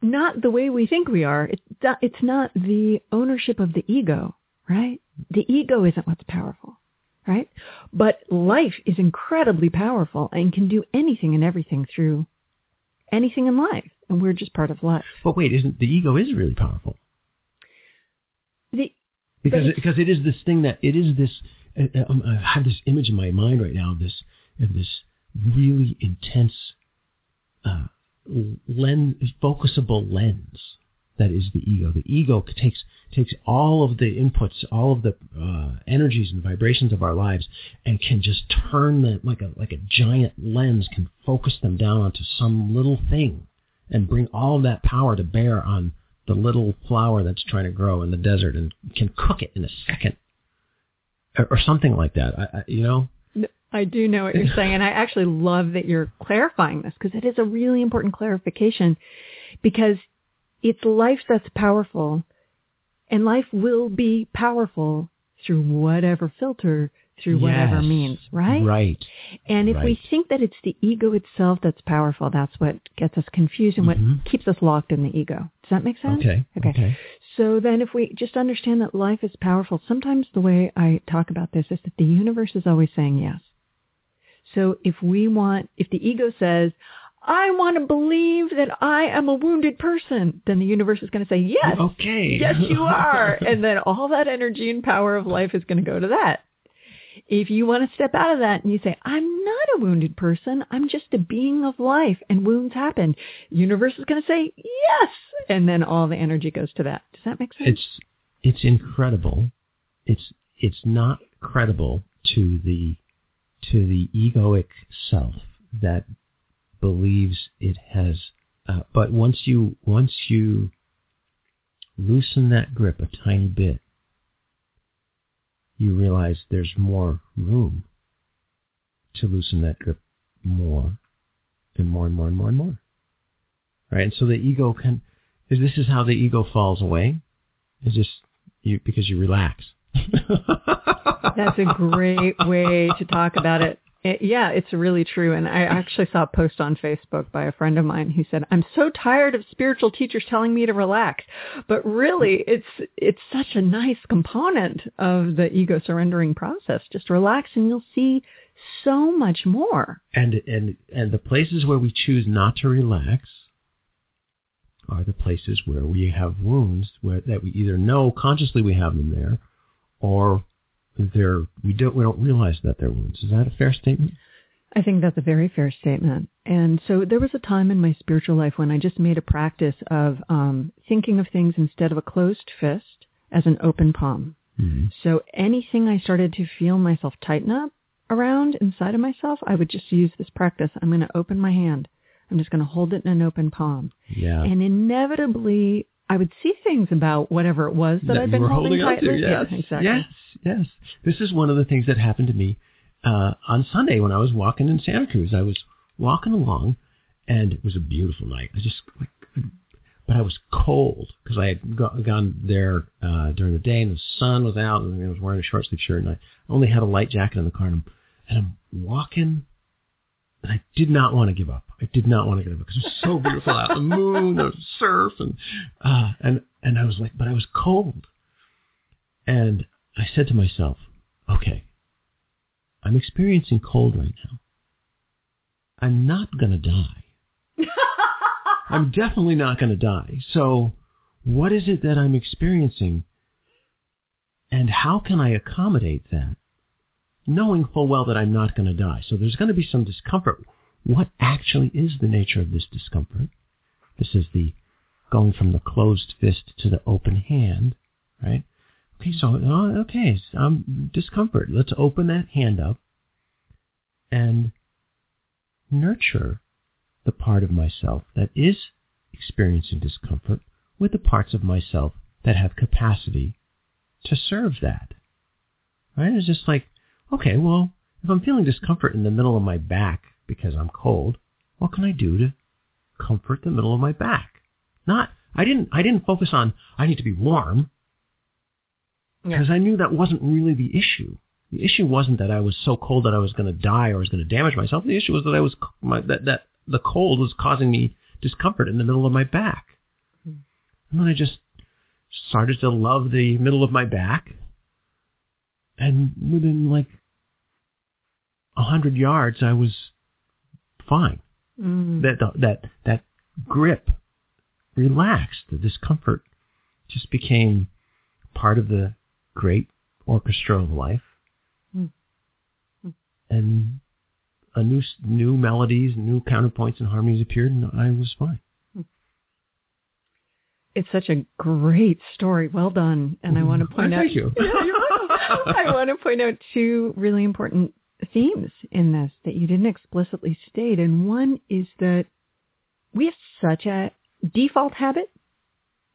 Not the way we think we are. It's not, it's not the ownership of the ego, right? The ego isn't what's powerful, right? But life is incredibly powerful and can do anything and everything through anything in life. And we're just part of life. but wait isn't the ego is really powerful The, because it, because it is this thing that it is this uh, uh, um, I have this image in my mind right now of this of this really intense uh, lens focusable lens that is the ego. The ego takes takes all of the inputs, all of the uh, energies and vibrations of our lives, and can just turn them like a like a giant lens can focus them down onto some little thing, and bring all of that power to bear on the little flower that's trying to grow in the desert, and can cook it in a second, or, or something like that. I, I, you know, I do know what you're saying, and I actually love that you're clarifying this because it is a really important clarification because it's life that's powerful, and life will be powerful through whatever filter, through whatever means, right? Right. And if we think that it's the ego itself that's powerful, that's what gets us confused and Mhm. what keeps us locked in the ego. Does that make sense? Okay. Okay. Okay. So then if we just understand that life is powerful, sometimes the way I talk about this is that the universe is always saying yes. So if we want, if the ego says, I want to believe that I am a wounded person, then the universe is going to say, yes, Okay. yes, you are. and then all that energy and power of life is going to go to that. If you want to step out of that and you say, I'm not a wounded person, I'm just a being of life and wounds happen, universe is going to say, yes. And then all the energy goes to that. Does that make sense? it's it's incredible. It's it's not credible to the to the egoic self that believes it has. Uh, but once you once you loosen that grip a tiny bit, you realize there's more room to loosen that grip more and more and more and more and more. Right? And so the ego can, this is how the ego falls away. Is just you because you relax. That's a great way to talk about it. It. Yeah, it's really true. And I actually saw a post on Facebook by a friend of mine who said, "I'm so tired of spiritual teachers telling me to relax." But really, mm-hmm. it's it's such a nice component of the ego surrendering process. Just relax and you'll see so much more. And and and the places where we choose not to relax are the places where we have wounds where, that we either know consciously we have them there, or they're we don't we don't realize that they're wounds. Is that a fair statement? I think that's a very fair statement. And so there was a time in my spiritual life when I just made a practice of um, thinking of things instead of a closed fist as an open palm. Mm-hmm. So anything I started to feel myself tighten up around inside of myself, I would just use this practice. I'm going to open my hand. I'm just going to hold it in an open palm. Yeah. And inevitably, I would see things about whatever it was that, that I'd been were holding, holding on to. tightly. Yes. Yeah, exactly. Yes. Yes. This is one of the things that happened to me uh, on Sunday when I was walking in Santa Cruz. I was walking along, and it was a beautiful night. I just, like, but I was cold because I had go- gone there uh, during the day, and the sun was out, and I was wearing a short sleeve shirt, and I only had a light jacket in the car, and I'm, and I'm walking, and I did not want to give up. I did not want to give up because it was so beautiful out. The moon, the surf, and uh, and and I was like, but I was cold, and I said to myself, okay, I'm experiencing cold right now. I'm not going to die. I'm definitely not going to die. So, what is it that I'm experiencing? And how can I accommodate that? Knowing full well that I'm not going to die. So, there's going to be some discomfort. What actually is the nature of this discomfort? This is the going from the closed fist to the open hand, right? Okay, so oh, okay, um, discomfort. Let's open that hand up and nurture the part of myself that is experiencing discomfort with the parts of myself that have capacity to serve that. Right? It's just like, okay, well, if I'm feeling discomfort in the middle of my back because I'm cold, what can I do to comfort the middle of my back? Not, I didn't, I didn't focus on, I need to be warm because I knew that wasn't really the issue. The issue wasn't that I was so cold that I was going to die or I was going to damage myself. The issue was that I was my, that that the cold was causing me discomfort in the middle of my back. Hmm. And then I just started to love the middle of my back, and within like a hundred yards, I was fine. Mm. That that that grip relaxed. The discomfort just became part of the great orchestra of life, Mm. Mm. and a new new melodies, new counterpoints and harmonies appeared, and I was fine. It's such a great story. Well done. And I want to point out thank you. I want to point out two really important themes in this that you didn't explicitly state. And one is that we have such a default habit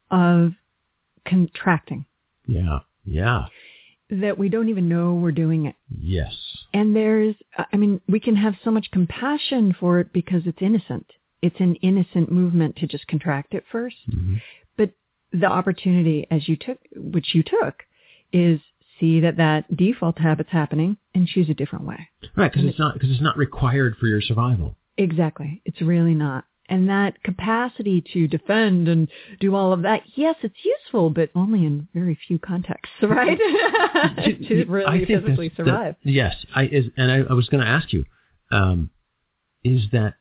of contracting Yeah, yeah, that we don't even know we're doing it. yes, And there's, I mean, we can have so much compassion for it because it's innocent. It's an innocent movement to just contract at 1st Mhm. But the opportunity, as you took, which you took, is see that that default habit's happening and choose a different way. right. Because it's not because it's not required for your survival. Exactly. It's really not. And that capacity to defend and do all of that, yes, it's useful, but only in very few contexts, right? to really physically that- survive. yes, I is, and I, I was going to ask you, um, is that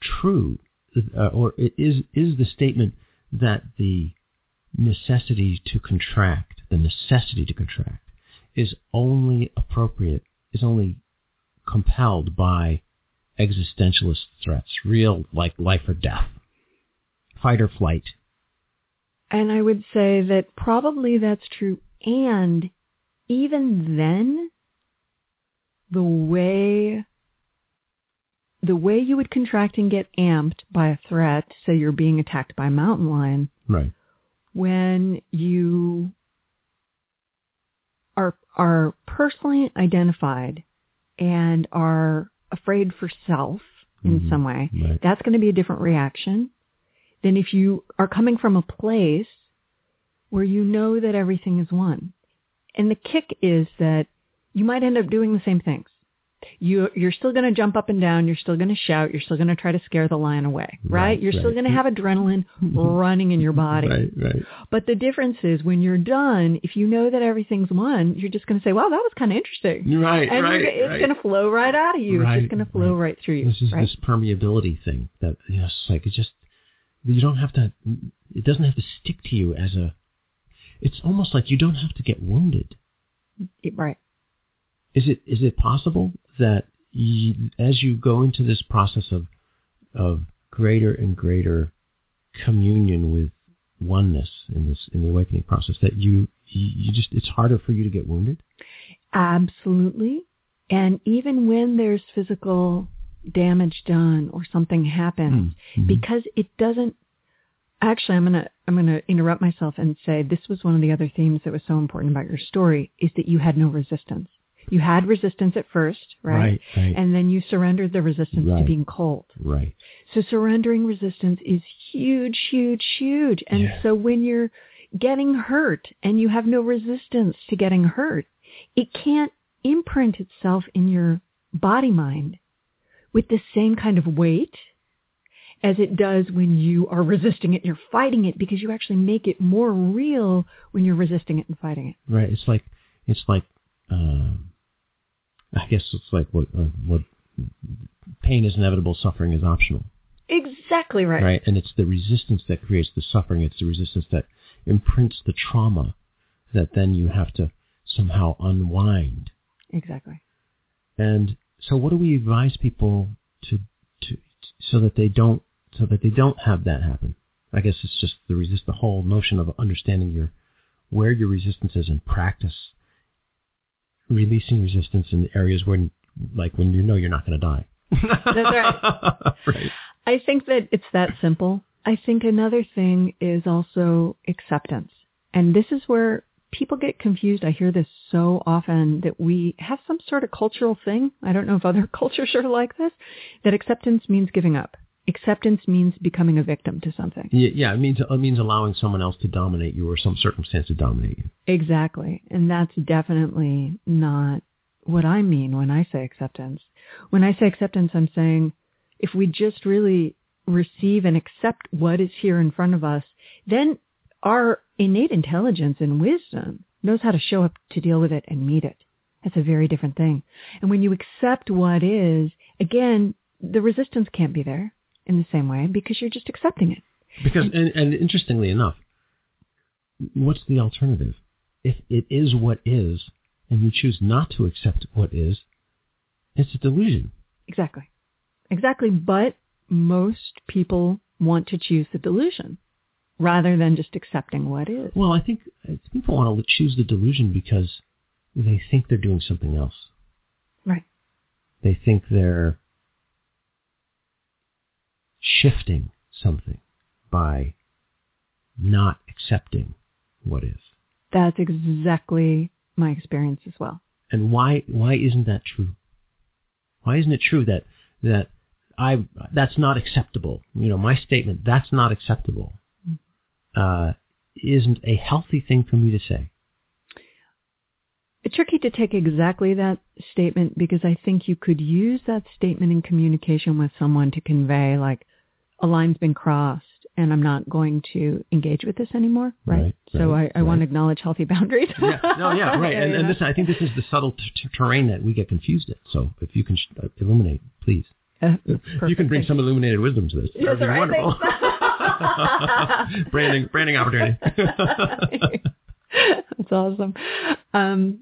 true, uh, or is is the statement that the necessity to contract, the necessity to contract, is only appropriate, is only compelled by existentialist threats, real like life or death, fight or flight. And I would say that probably that's true. And even then, the way the way you would contract and get amped by a threat, say you're being attacked by a mountain lion, Right. when you are are personally identified and are afraid for self in Mhm. some way, Right. that's going to be a different reaction than if you are coming from a place where you know that everything is one. And the kick is that you might end up doing the same things. You, you're still going to jump up and down. You're still going to shout. You're still going to try to scare the lion away, right? Right, you're still going to have adrenaline running in your body. Right, right. But the difference is when you're done, if you know that everything's one, you're just going to say, wow, that was kind of interesting. Right, and right, it's right. going to flow right out of you. It's just going to flow right, through you. This is right? this permeability thing that you know, it's like it just you don't have to. It doesn't have to stick to you as a. It's almost like you don't have to get wounded. right. Is it is it possible that you, as you go into this process of of greater and greater communion with oneness in this in the awakening process that you you just it's harder for you to get wounded? Absolutely. And even when there's physical damage done or something happens, Mhm. because it doesn't actually I'm gonna I'm gonna interrupt myself and say this was one of the other themes that was so important about your story is that you had no resistance. You had resistance at first, right? Right, right. And then you surrendered the resistance to being cold. Right. So surrendering resistance is huge, huge, huge. And Yeah. so when you're getting hurt and you have no resistance to getting hurt, it can't imprint itself in your body mind with the same kind of weight as it does when you are resisting it, you're fighting it because you actually make it more real when you're resisting it and fighting it. Right. It's like it's like um, I guess it's like what uh, what pain is inevitable, suffering is optional, Exactly right. right? And it's the resistance that creates the suffering. It's the resistance that imprints the trauma that then you have to somehow unwind. Exactly. And so, what do we advise people to to so that they don't so that they don't have that happen? I guess it's just the resist the whole notion of understanding your where your resistance is and practice releasing resistance in areas where, like when you know you're not going to die. That's right. right. I think that it's that simple. I think another thing is also acceptance. And this is where people get confused. I hear this so often that we have some sort of cultural thing. I don't know if other cultures are like this, that acceptance means giving up. Acceptance means becoming a victim to something. Yeah, yeah, it means it means allowing someone else to dominate you or some circumstance to dominate you. Exactly. And that's definitely not what I mean when I say acceptance. When I say acceptance, I'm saying if we just really receive and accept what is here in front of us, then our innate intelligence and wisdom knows how to show up to deal with it and meet it. That's a very different thing. And when you accept what is, again, the resistance can't be there in the same way because you're just accepting it. Because and, and interestingly enough, what's the alternative? If it is what is, and you choose not to accept what is, it's a delusion. Exactly. Exactly. But most people want to choose the delusion rather than just accepting what is. Well, I think I think people want to choose the delusion because they think they're doing something else. Right. They think they're shifting something by not accepting what is. That's exactly my experience as well. And why why isn't that true? Why isn't it true that that I that's not acceptable? You know, my statement that's not acceptable uh, isn't a healthy thing for me to say. It's tricky to take exactly that statement because I think you could use that statement in communication with someone to convey like a line's been crossed and I'm not going to engage with this anymore, right? Right, so right, I, I want to acknowledge healthy boundaries. yeah, no, yeah, right. And, and this, I think this is the subtle t- t- terrain that we get confused in. So if you can sh- uh, illuminate, please. Uh, you can bring some illuminated wisdom to this. Yes, That'd be right, wonderful. thanks. branding, branding opportunity. That's awesome. Um,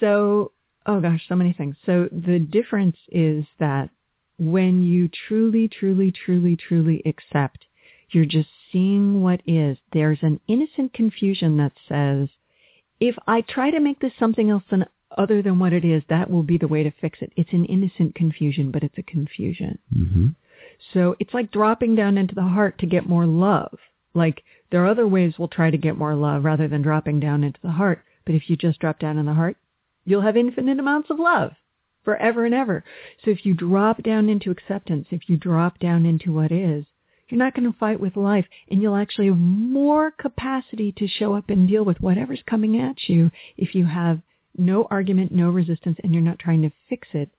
so, oh gosh, so many things. So the difference is that when you truly, truly, truly, truly accept, you're just seeing what is. There's an innocent confusion that says, if I try to make this something else than other than what it is, that will be the way to fix it. It's an innocent confusion, but it's a confusion. hmm So it's like dropping down into the heart to get more love. Like there are other ways we'll try to get more love rather than dropping down into the heart. But if you just drop down in the heart, you'll have infinite amounts of love forever and ever. So if you drop down into acceptance, if you drop down into what is, You're not going to fight with life and you'll actually have more capacity to show up and deal with whatever's coming at you if you have no argument, no resistance, and you're not trying to fix it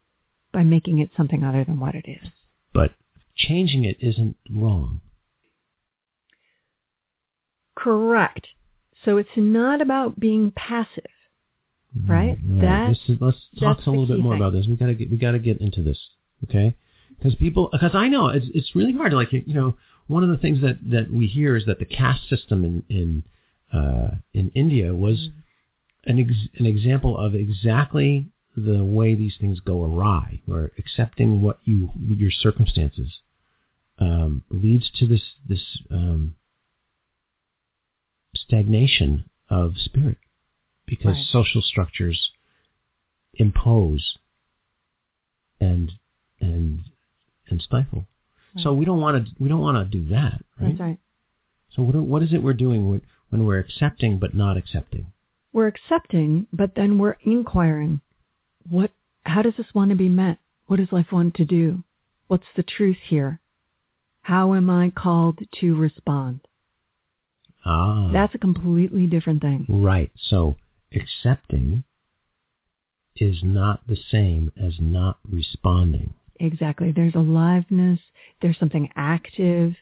by making it something other than what it is. But changing it isn't wrong. Correct. So it's not about being passive, right? Mm, That this is, let's talk a little bit more thing. about this. We gotta get we gotta get into this, okay? Because people, because I know it's it's really hard. Like you know, one of the things that that we hear is that the caste system in in uh, in India was Mm-hmm. an ex, an example of exactly the way these things go awry, where accepting what you your circumstances um, leads to this this um, stagnation of spirit because Right. social structures impose and and and stifle. So we don't want to we don't want to do that, right? That's right. So what what is it we're doing when, when we're accepting but not accepting? We're accepting, but then we're inquiring. What? How does this want to be met? What does life want to do? What's the truth here? How am I called to respond? Ah, That's a completely different thing. right. So accepting is not the same as not responding. Exactly. There's aliveness. There's something active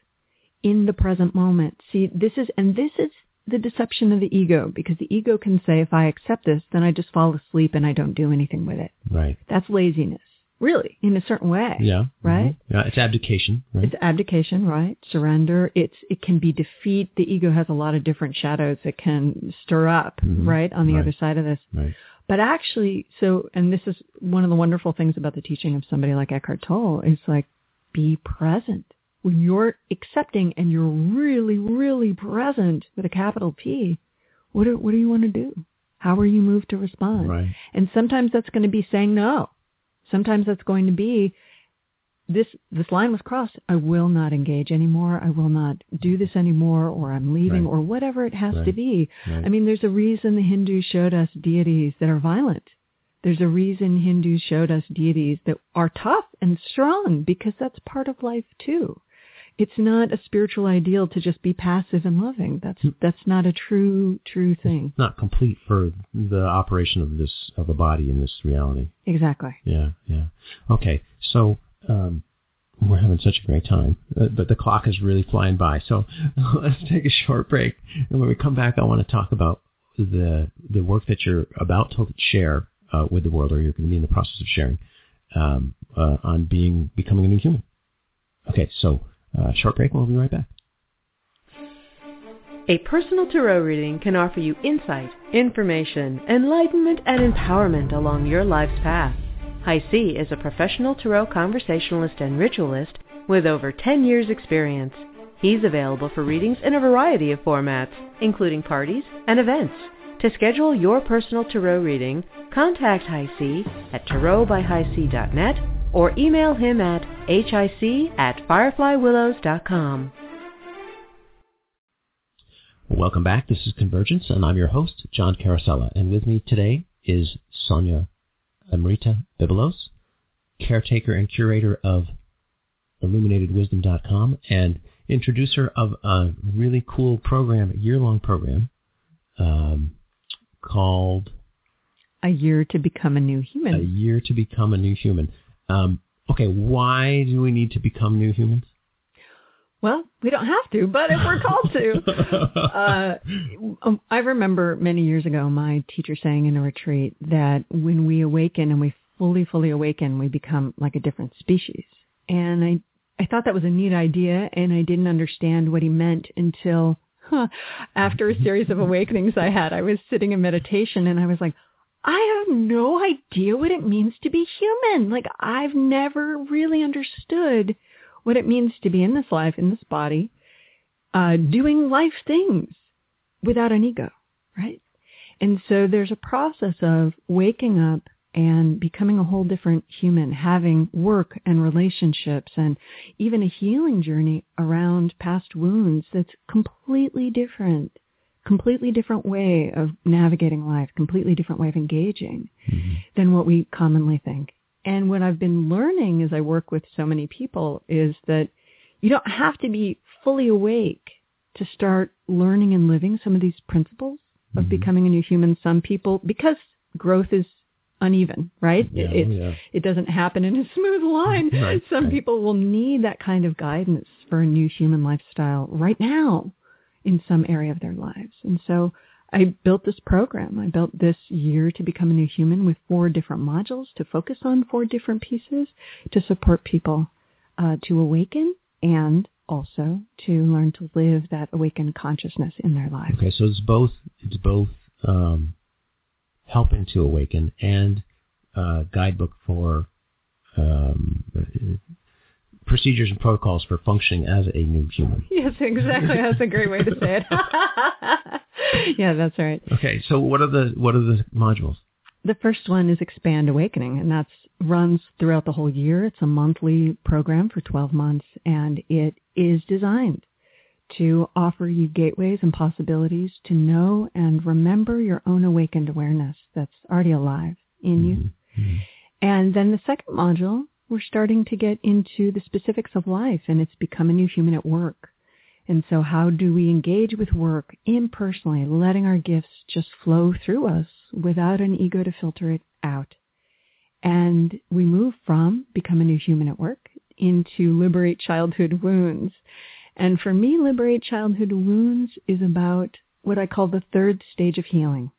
in the present moment. See, this is, and this is the deception of the ego because the ego can say, if I accept this, then I just fall asleep and I don't do anything with it. Right. That's laziness. Really, in a certain way. Yeah. Right? Mhm. Yeah. It's abdication. Right. It's abdication, right? Surrender. It's it can be defeat. The ego has a lot of different shadows that can stir up, Mhm. right, on the Right. other side of this. right. But actually, so and this is one of the wonderful things about the teaching of somebody like Eckhart Tolle is like be present. When you're accepting and you're really, really present with a capital P, what do, what do you want to do? How are you moved to respond? Right. And sometimes that's going to be saying no. Sometimes that's going to be this this line was crossed. I will not engage anymore. I will not do this anymore or I'm leaving Right. or whatever it has to be. Right. I mean, there's a reason the Hindus showed us deities that are violent. There's a reason Hindus showed us deities that are tough and strong because that's part of life too. It's not a spiritual ideal to just be passive and loving. That's Hmm. that's not a true true thing. not complete for the operation of this of the body in this reality. Exactly. Yeah, yeah. Okay, so um, we're having such a great time, uh, but the clock is really flying by. So let's take a short break, and when we come back, I want to talk about the the work that you're about to share uh, with the world, or you're going to be in the process of sharing um, uh, on being becoming a new human. Okay, so uh, short break, we'll be right back. A personal tarot reading can offer you insight, information, enlightenment, and empowerment along your life's path. HiC is a professional tarot conversationalist and ritualist with over 10 years experience. He's available for readings in a variety of formats, including parties and events. To schedule your personal tarot reading, contact HiC at tarotbyhighc.net or email him at hic at fireflywillows.com. Welcome back. This is Convergence, and I'm your host, John Carosella. And with me today is Sonya Amrita Bibilos, caretaker and curator of IlluminatedWisdom.com and introducer of a really cool program, a year-long program um, called A year to become a new human. A Year to Become a New Human. Um, okay, why do we need to become new humans? Well, we don't have to, but if we're called to. Uh, um, I remember many years ago my teacher saying in a retreat that when we awaken and we fully, fully awaken, we become like a different species. And I, I thought that was a neat idea, and I didn't understand what he meant until huh, after a series of awakenings I had. I was sitting in meditation, and I was like, I have no idea what it means to be human. Like I've never really understood what it means to be in this life, in this body, uh, doing life things without an ego, right? And so there's a process of waking up and becoming a whole different human, having work and relationships and even a healing journey around past wounds that's completely different, completely different way of navigating life, completely different way of engaging than what we commonly think. And what I've been learning as I work with so many people is that you don't have to be fully awake to start learning and living some of these principles of Mhm. becoming a new human. Some people, because growth is uneven, right? Yeah, it, yeah. it doesn't happen in a smooth line. Right, Some right. people will need that kind of guidance for a new human lifestyle right now in some area of their lives. And so I built this program. I built this year to become a new human with four different modules to focus on four different pieces to support people uh, to awaken and also to learn to live that awakened consciousness in their lives. Okay, so it's both it's both um, helping to awaken and uh, guidebook for um, procedures and protocols for functioning as a new human. Yes, exactly. That's a great way to say it. yeah, that's right. Okay, so what are the what are the modules? The first one is Expand Awakening, and that's runs throughout the whole year. It's a monthly program for 12 months, and it is designed to offer you gateways and possibilities to know and remember your own awakened awareness that's already alive in you. Mhm. And then the second module, we're starting to get into the specifics of life, and it's become a new human at work. And so how do we engage with work impersonally, letting our gifts just flow through us without an ego to filter it out? And we move from become a new human at work into liberate childhood wounds. And for me, liberate childhood wounds is about what I call the third stage of healing.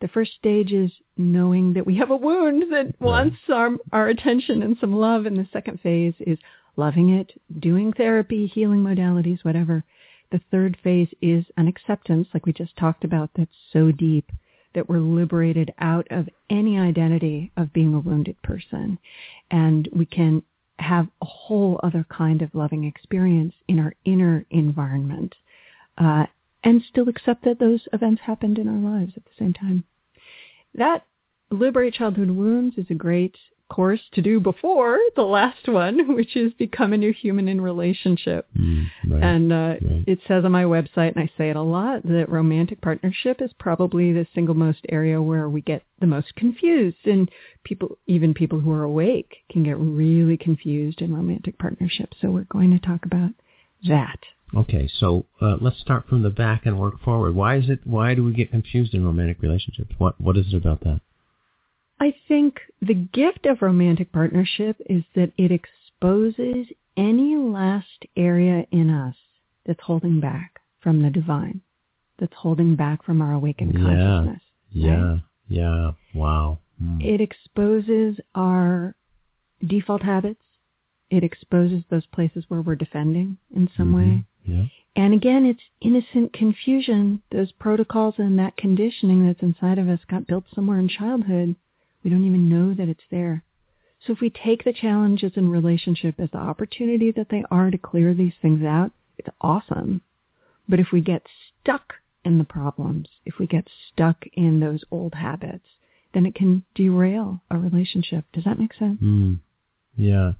The first stage is knowing that we have a wound that wants our, our attention and some love. And the second phase is loving it, doing therapy, healing modalities, whatever. The third phase is an acceptance, like we just talked about, that's so deep that we're liberated out of any identity of being a wounded person. And we can have a whole other kind of loving experience in our inner environment uh, and still accept that those events happened in our lives at the same time. That Liberate Childhood Wounds is a great course to do before the last one, which is Become a New Human in Relationship. Mm, right. And uh, Right. it says on my website, and I say it a lot, that romantic partnership is probably the single most area where we get the most confused. And people, even people who are awake, can get really confused in romantic partnerships. So we're going to talk about that. Okay, so uh, let's start from the back and work forward. Why is it? Why do we get confused in romantic relationships? What What is it about that? I think the gift of romantic partnership is that it exposes any last area in us that's holding back from the divine, that's holding back from our awakened Yeah. consciousness. Yeah, yeah. Wow. Mm. It exposes our default habits. It exposes those places where we're defending in some Mhm. way. Yeah. And again, it's innocent confusion. Those protocols and that conditioning that's inside of us got built somewhere in childhood. We don't even know that it's there. So if we take the challenges in relationship as the opportunity that they are to clear these things out, it's awesome. But if we get stuck in the problems, if we get stuck in those old habits, then it can derail a relationship. Does that make sense? Mm. Yeah.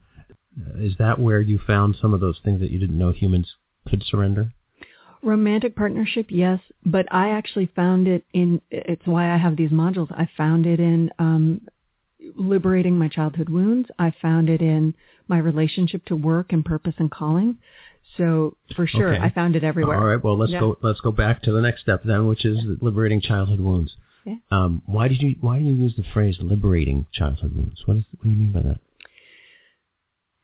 Is that where you found some of those things that you didn't know humans could surrender? Romantic partnership, yes, but I actually found it in, it's why I have these modules. I found it in um, liberating my childhood wounds. I found it in my relationship to work and purpose and calling. So for sure, Okay. I found it everywhere. All right. Well, let's Yeah. go. Let's go back to the next step then, which is liberating childhood wounds. Yeah. Um, why did you Why do you use the phrase liberating childhood wounds? What, is, what do you mean by that?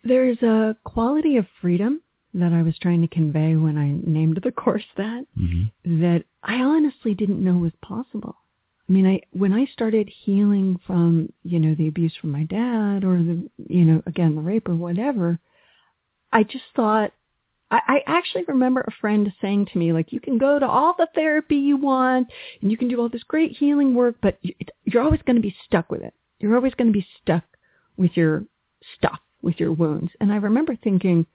There's a quality of freedom that I was trying to convey when I named the course that. Mm-hmm. that I honestly didn't know was possible. I mean, I when I started healing from you know the abuse from my dad or the you know again the rape or whatever, I just thought I, I actually remember a friend saying to me like you can go to all the therapy you want and you can do all this great healing work, but you- you're always going to be stuck with it. You're always going to be stuck with your stuff, with your wounds. And I remember thinking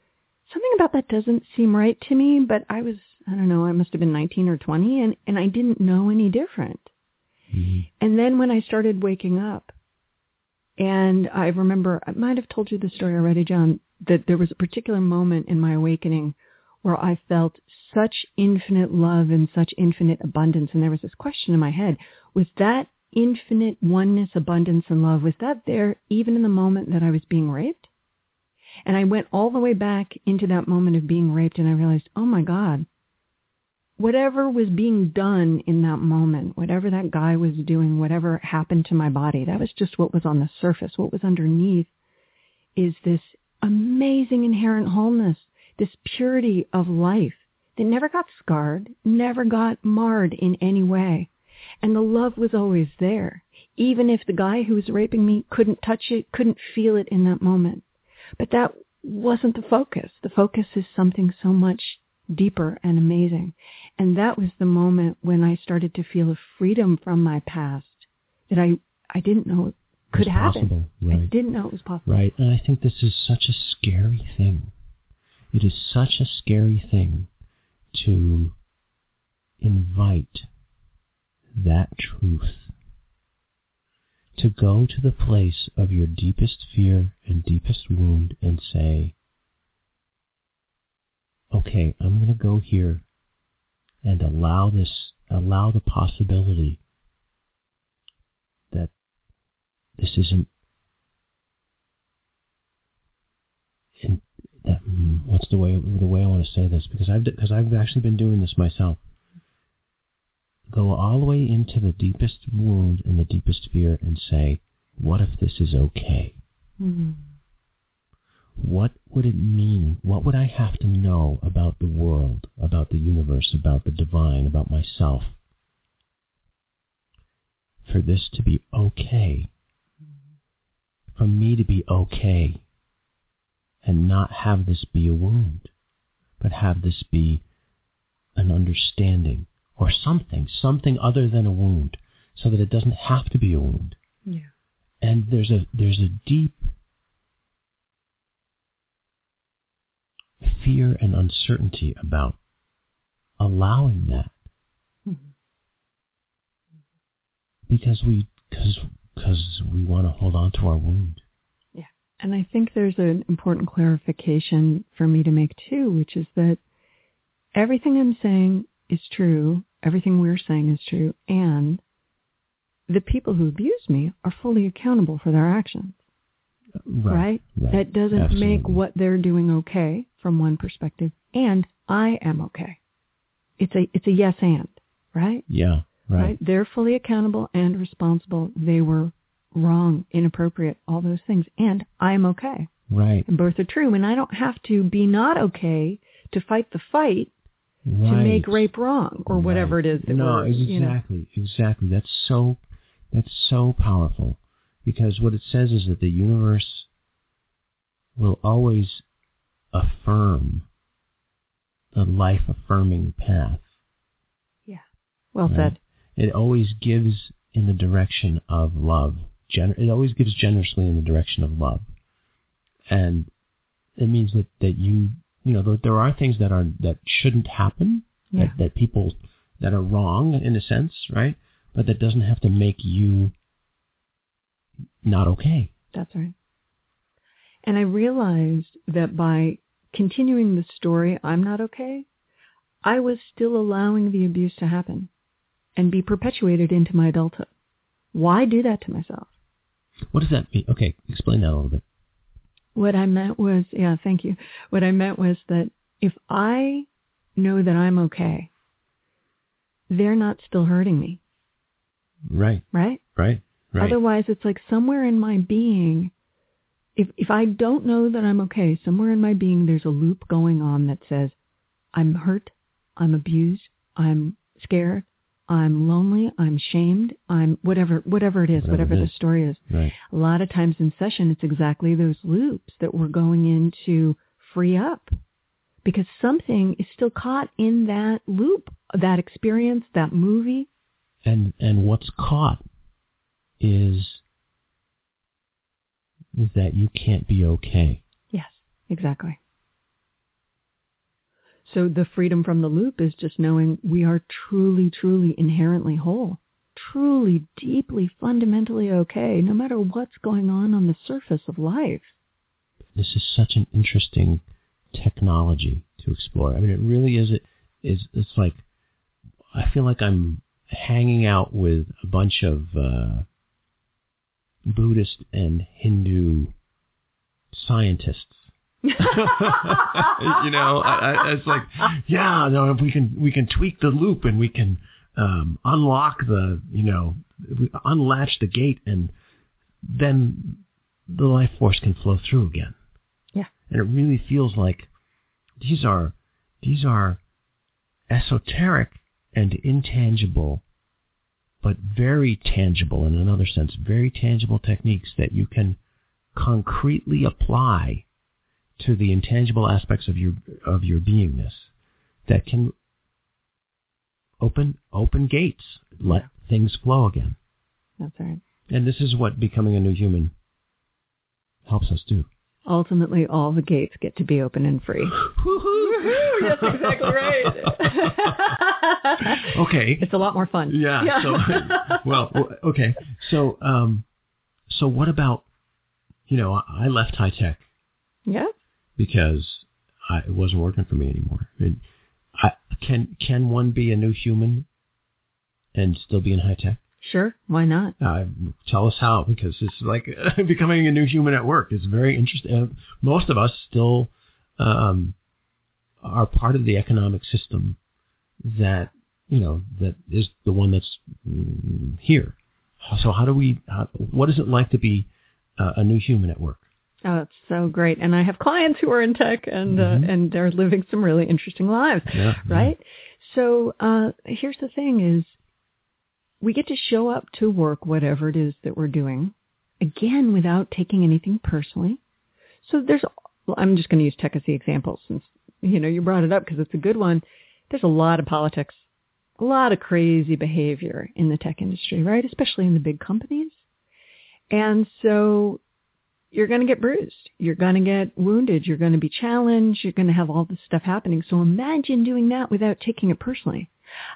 something about that doesn't seem right to me, but I was, I don't know, I must have been 19 or 20 and, and I didn't know any different. Mm-hmm. And then when I started waking up and I remember, I might have told you the story already, John, that there was a particular moment in my awakening where I felt such infinite love and such infinite abundance. And there was this question in my head, was that infinite oneness, abundance, and love, was that there even in the moment that I was being raped? And I went all the way back into that moment of being raped and I realized, oh my God, whatever was being done in that moment, whatever that guy was doing, whatever happened to my body, that was just what was on the surface. What was underneath is this amazing inherent wholeness, this purity of life that never got scarred, never got marred in any way. And the love was always there, even if the guy who was raping me couldn't touch it, couldn't feel it in that moment. But that wasn't the focus. The focus is something so much deeper and amazing. And that was the moment when I started to feel a freedom from my past that I, I didn't know could happen. Possible, right. I didn't know it was possible. Right. And I think this is such a scary thing. It is such a scary thing to invite that truth. To go to the place of your deepest fear and deepest wound and say, okay, I'm going to go here and allow this, allow the possibility that this isn't, that, hmm, what's the way, the way I want to say this? Because I've, because I've actually been doing this myself. Go all the way into the deepest wound and the deepest fear and say, what if this is okay? Mm-hmm. What would it mean? What would I have to know about the world, about the universe, about the divine, about myself for this to be okay? For me to be okay and not have this be a wound, but have this be an understanding or something, something other than a wound, so that it doesn't have to be a wound. Yeah. And there's a there's a deep fear and uncertainty about allowing that Mm-hmm. because we because because we want to hold on to our wound. Yeah. And I think there's an important clarification for me to make too, which is that everything I'm saying is true, everything we're saying is true, and the people who abuse me are fully accountable for their actions. Right? right. That doesn't Absolutely. make what they're doing okay from one perspective, and I am okay. It's a it's a yes and, right? Yeah. Right. They're fully accountable and responsible. They were wrong, inappropriate, all those things, and I'm okay. Right. And both are true, and I don't have to be not okay to fight the fight Right. to make rape wrong or whatever it is that no, we're, you know. exactly, exactly. That's so that's so powerful because what it says is that the universe will always affirm the life affirming path. Yeah. Well right? said. It always gives in the direction of love. Gen- it always gives generously in the direction of love, and it means that that you you know there, there are things that are that shouldn't happen Yeah. that, that people that are wrong in a sense, right? But that doesn't have to make you not okay. That's right. And I realized that by continuing the story, I'm not okay, I was still allowing the abuse to happen and be perpetuated into my adulthood. Why do that to myself? What does that mean? Okay, explain that a little bit. What I meant was, yeah, thank you. What I meant was that if I know that I'm okay, they're not still hurting me, Right, right? right, right. Otherwise, it's like somewhere in my being, if if I don't know that I'm okay, somewhere in my being there's a loop going on that says I'm hurt, I'm abused, I'm scared, I'm lonely, I'm shamed, I'm whatever whatever it is, Whatever whatever, it the story is. right. A lot of times in session, it's exactly those loops that we're going in to free up because something is still caught in that loop, that experience, that movie. And and what's caught is is that you can't be okay. Yes, exactly. So the freedom from the loop is just knowing we are truly, truly inherently whole, truly, deeply, fundamentally okay, no matter what's going on on the surface of life. This is such an interesting technology to explore. I mean, it really is. It is. It's like I feel like I'm hanging out with a bunch of uh, Buddhist and Hindu scientists you know, I, I, it's like, yeah, no, if we can we can tweak the loop and we can um, unlock the, you know, unlatch the gate, and then the life force can flow through again. Yeah. And it really feels like these are these are esoteric and intangible, but very tangible in another sense, very tangible techniques that you can concretely apply to the intangible aspects of your of your beingness that can open open gates, let things flow again. That's right. And this is what becoming a new human helps us do. Ultimately, all the gates get to be open and free. That's exactly right. okay. It's a lot more fun. Yeah. yeah. So, well, okay. So, um, so what about, you know, I left high tech. Yeah. Because I, it wasn't working for me anymore. I, can can one be a new human and still be in high tech? Sure, why not? Uh, tell us how, because it's like becoming a new human at work. It's very interesting. Uh, most of us still um, are part of the economic system that you know that is the one that's mm, here. So how do we? How, what is it like to be uh, a new human at work? Oh, it's so great. And I have clients who are in tech and uh, mm-hmm. uh, and they're living some really interesting lives, yeah, right? Yeah. So uh, here's the thing: is we get to show up to work, whatever it is that we're doing, again without taking anything personally. So there's, well, I'm just going to use tech as the example since you know you brought it up because it's a good one. There's a lot of politics, a lot of crazy behavior in the tech industry, right? Especially in the big companies. And so you're going to get bruised. You're going to get wounded. You're going to be challenged. You're going to have all this stuff happening. So imagine doing that without taking it personally.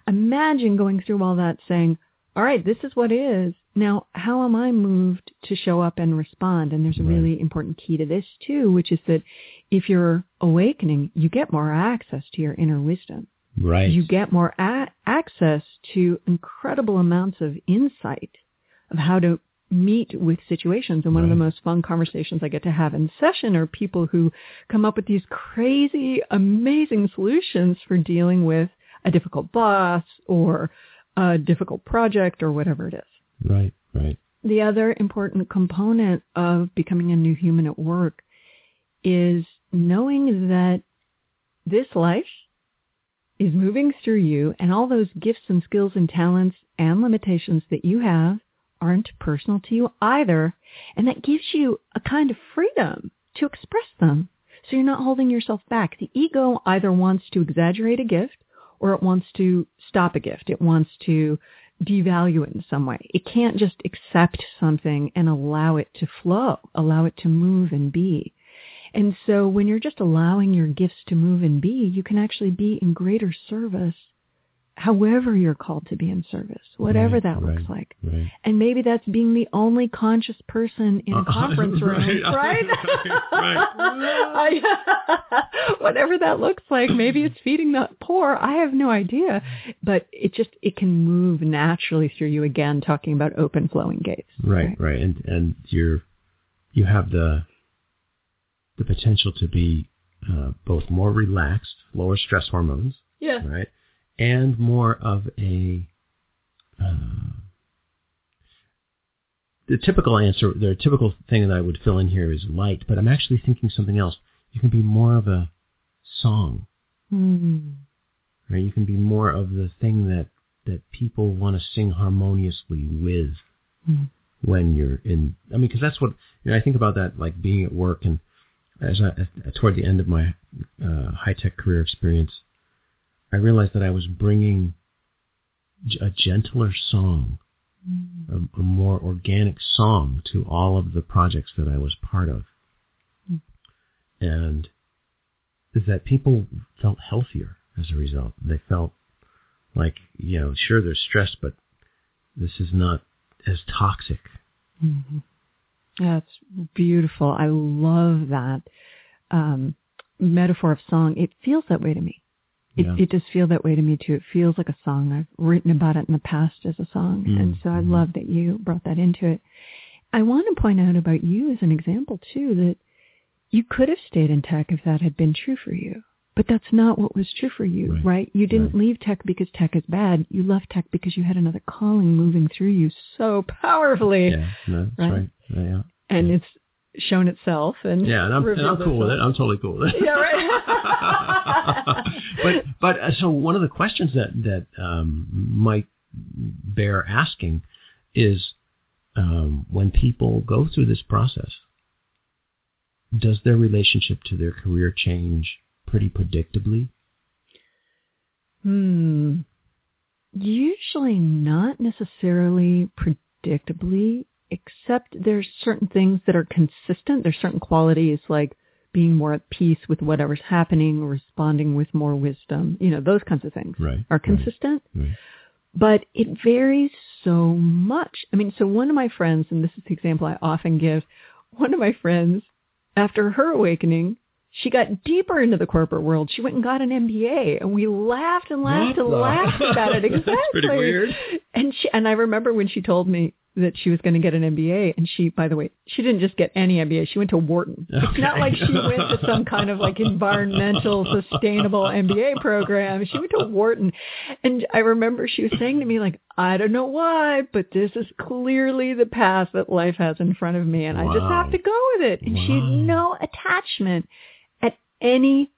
Imagine going through all that saying, all right, this is what is. Now, how am I moved to show up and respond? And there's a really important key to this too, which is that if you're awakening, you get more access to your inner wisdom. Right. You get more a- access to incredible amounts of insight of how to meet with situations. And one right. of the most fun conversations I get to have in session are people who come up with these crazy, amazing solutions for dealing with a difficult boss or a difficult project or whatever it is. Right, right. The other important component of becoming a new human at work is knowing that this life is moving through you and all those gifts and skills and talents and limitations that you have aren't personal to you either. And that gives you a kind of freedom to express them. So you're not holding yourself back. The ego either wants to exaggerate a gift or it wants to stop a gift. It wants to devalue it in some way. It can't just accept something and allow it to flow, allow it to move and be. And so when you're just allowing your gifts to move and be, you can actually be in greater service however you're called to be in service, whatever right, that looks right, like. Right. And maybe that's being the only conscious person in a conference room, right? whatever that looks like. Maybe it's feeding the poor. I have no idea. But it just, it can move naturally through you again, talking about open flowing gates. Right, right. And, and you're, you have the, the potential to be uh, both more relaxed, lower stress hormones. Yeah. Right and more of a uh, the typical answer, the typical thing that I would fill in here is light, but I'm actually thinking something else. You can be more of a song, mm. right? You can be more of the thing that that people want to sing harmoniously with mm. when you're in. I mean, because that's what you know, I think about that, like being at work and as I, toward the end of my uh, high tech career experience, I realized that I was bringing a gentler song, mm. a, a, more organic song to all of the projects that I was part of. Mm. And that people felt healthier as a result. They felt like, you know, sure, there's stress, but this is not as toxic. Mm-hmm. That's beautiful. I love that um, metaphor of song. It feels that way to me. It, yeah. it does feel that way to me too. It feels like a song. I've written about it in the past as a song, mm and so I mm-hmm. love that you brought that into it. I want to point out about you as an example too that you could have stayed in tech if that had been true for you. But that's not what was true for you, Right. right? You didn't Right. leave tech because tech is bad. You left tech because you had another calling moving through you so powerfully. Yeah, no, that's Right. right. Yeah, And it's shown itself and yeah, and I'm, and I'm cool with it. I'm totally cool with it. Yeah, right. but but uh, so one of the questions that that um, might bear asking is um, when people go through this process, does their relationship to their career change pretty predictably? Hmm. Usually not necessarily predictably, except there's certain things that are consistent. There's certain qualities like being more at peace with whatever's happening, responding with more wisdom. You know, those kinds of things Right. are right, consistent. right. But it varies so much. I mean, so one of my friends, and this is the example I often give, one of my friends, after her awakening, she got deeper into the corporate world. She went and got an MBA, and we laughed and laughed What and the- laughed about it. Exactly. That's pretty weird. And she and I remember when she told me that she was going to get an MBA, and she, by the way, she didn't just get any MBA. She went to Wharton. Oh. It's not like she went to some kind of like environmental sustainable MBA program. She went to Wharton, and I remember she was saying to me like, I don't know why, but this is clearly the path that life has in front of me, and I just have to go with it. And she had no attachment at any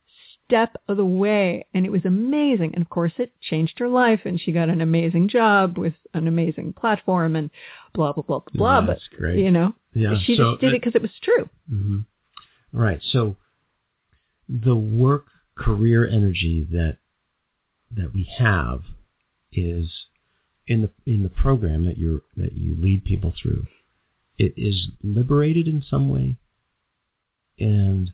step of the way and it was amazing and of course it changed her life and she got an amazing job with an amazing platform and blah blah blah blah That's but great. you know Yeah. she so just did it because it was true hmm Right. So the work career energy that that we have is in the in the program that you that you lead people through. It is liberated in some way, and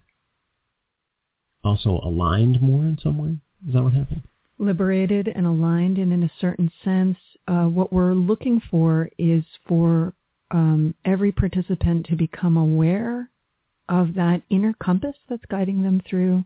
also aligned more in some way. Is that what happened? liberated and aligned and in a certain sense uh, what we're looking for is for um, every participant to become aware of that inner compass that's guiding them through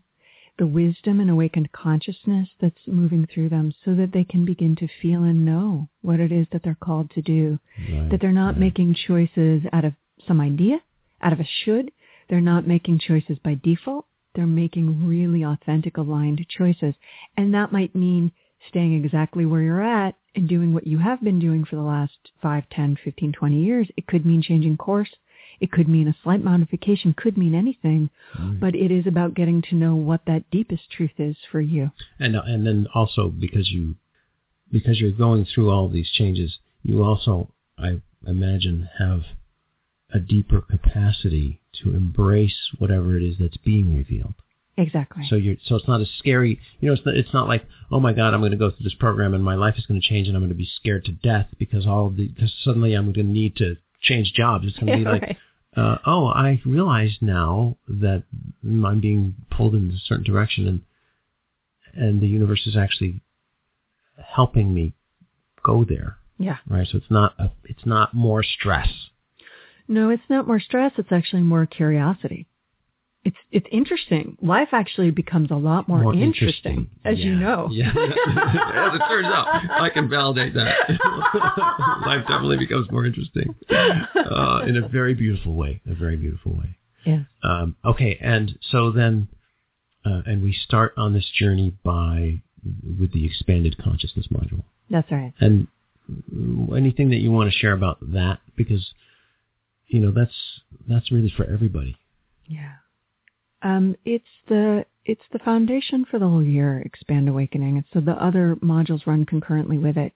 the wisdom and awakened consciousness that's moving through them so that they can begin to feel and know what it is that they're called to do Right. that they're not right. making choices out of some idea, out of a should. They're not making choices by default. They're making really authentic, aligned choices. And that might mean staying exactly where you're at and doing what you have been doing for the last 5, 10, 15, 20 years. It could mean changing course. It could mean a slight modification, could mean anything, Right. but it is about getting to know what that deepest truth is for you. and uh, and then also because you because you're going through all these changes, you also I imagine have a deeper capacity to embrace whatever it is that's being revealed. Exactly. So you're so it's not as scary. You know, it's not, it's not like oh my god, I'm going to go through this program and my life is going to change and I'm going to be scared to death because all of the because suddenly I'm going to need to change jobs. It's going to be like Right. uh, oh, I realize now that I'm being pulled in a certain direction, and and the universe is actually helping me go there, Yeah. right? So it's not a, it's not more stress. No, it's not more stress. It's actually more curiosity. It's it's interesting. Life actually becomes a lot more, interesting, as you know. Yeah. as it turns out, I can validate that. Life definitely becomes more interesting uh, in a very beautiful way. A very beautiful way. Yeah. Um, okay, and so then, uh, and we start on this journey by with the expanded consciousness module. That's right. And anything that you want to share about that, because you know that's that's really for everybody. Yeah. Um, it's the it's the foundation for the whole year, Expand Awakening. And so the other modules run concurrently with it.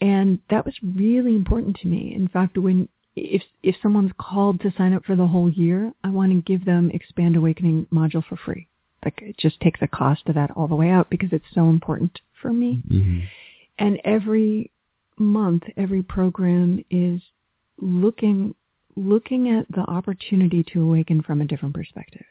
And that was really important to me. In fact, when if if someone's called to sign up for the whole year, I want to give them Expand Awakening module for free. Like it just takes the cost of that all the way out because it's so important for me. Mm-hmm. And every month, every program is looking looking at the opportunity to awaken from a different perspective,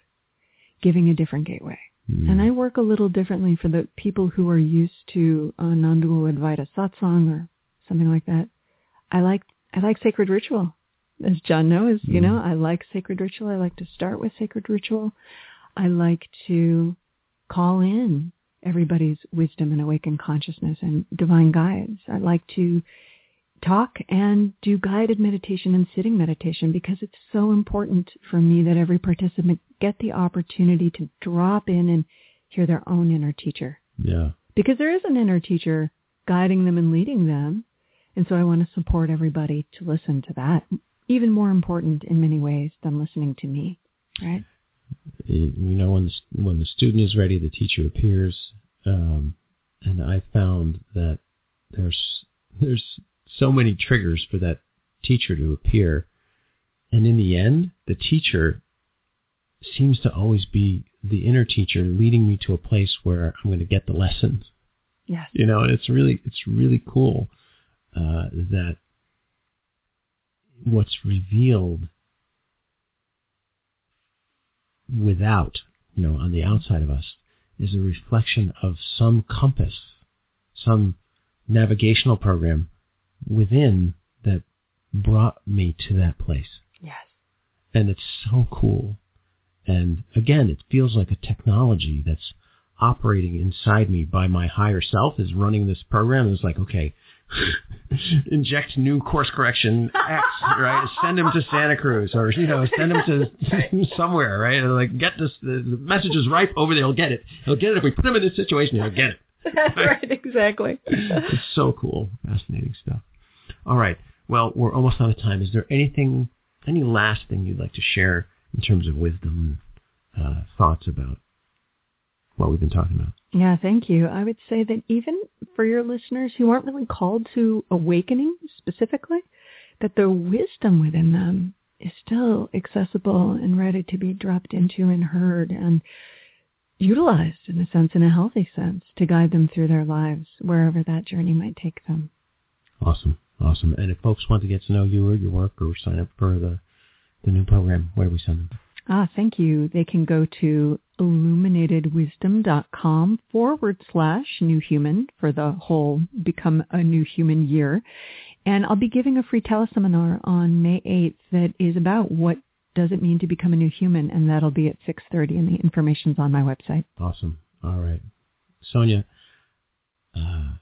giving a different gateway. Mm-hmm. And I work a little differently for the people who are used to uh, non-dual Advaita satsang or something like that. I like I like sacred ritual, as John knows. You Mm. know, I like sacred ritual. I like to start with sacred ritual. I like to call in everybody's wisdom and awakened consciousness and divine guides. I like to talk and do guided meditation and sitting meditation because it's so important for me that every participant get the opportunity to drop in and hear their own inner teacher. Yeah. Because there is an inner teacher guiding them and leading them. And so I want to support everybody to listen to that. Even more important in many ways than listening to me, right? You know, when the, when the student is ready, the teacher appears. Um, and I found that there's there's so many triggers for that teacher to appear. And in the end, the teacher seems to always be the inner teacher leading me to a place where I'm going to get the lesson. Yes. You know, and it's really it's really cool uh, that what's revealed without, you know, on the outside of us is a reflection of some compass, some navigational program within that brought me to that place. Yes. And it's so cool. And again, it feels like a technology that's operating inside me by my higher self is running this program. It's like, okay, inject new course correction X, right? Send him to Santa Cruz or, you know, send him to somewhere, right? And like, get this, the, message is ripe over there. He'll get it. He'll get it. If we put him in this situation, he'll get it. That's right, exactly. it's so cool. Fascinating stuff. All right. Well, we're almost out of time. Is there anything, any last thing you'd like to share in terms of wisdom, uh, thoughts about what we've been talking about? Yeah, thank you. I would say that even for your listeners who aren't really called to awakening specifically, that the wisdom within them is still accessible and ready to be dropped into and heard and utilized in a sense, in a healthy sense, to guide them through their lives, wherever that journey might take them. Awesome. Awesome. And if folks want to get to know you or your work or sign up for the, the new program, where do we send them? Ah, thank you. They can go to illuminatedwisdom.com forward slash new human for the whole Become a New Human year. And I'll be giving a free teleseminar on May 8th that is about what does it mean to become a new human, and that'll be at 6.30, and the information's on my website. Awesome. All right. Sonya, uh,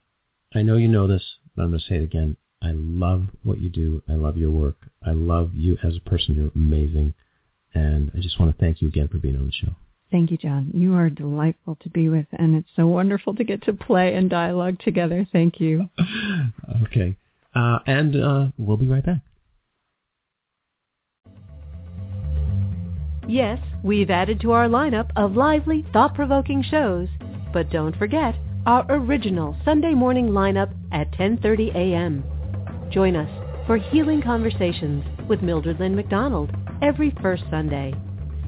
I know you know this, but I'm going to say it again. I love what you do. I love your work. I love you as a person. You're amazing. And I just want to thank you again for being on the show. Thank you, John. You are delightful to be with, and it's so wonderful to get to play and dialogue together. Thank you. okay. Uh, and uh, we'll be right back. Yes, we've added to our lineup of lively, thought-provoking shows. But don't forget our original Sunday morning lineup at 10.30 a.m. Join us for Healing Conversations with Mildred Lynn McDonald every first Sunday.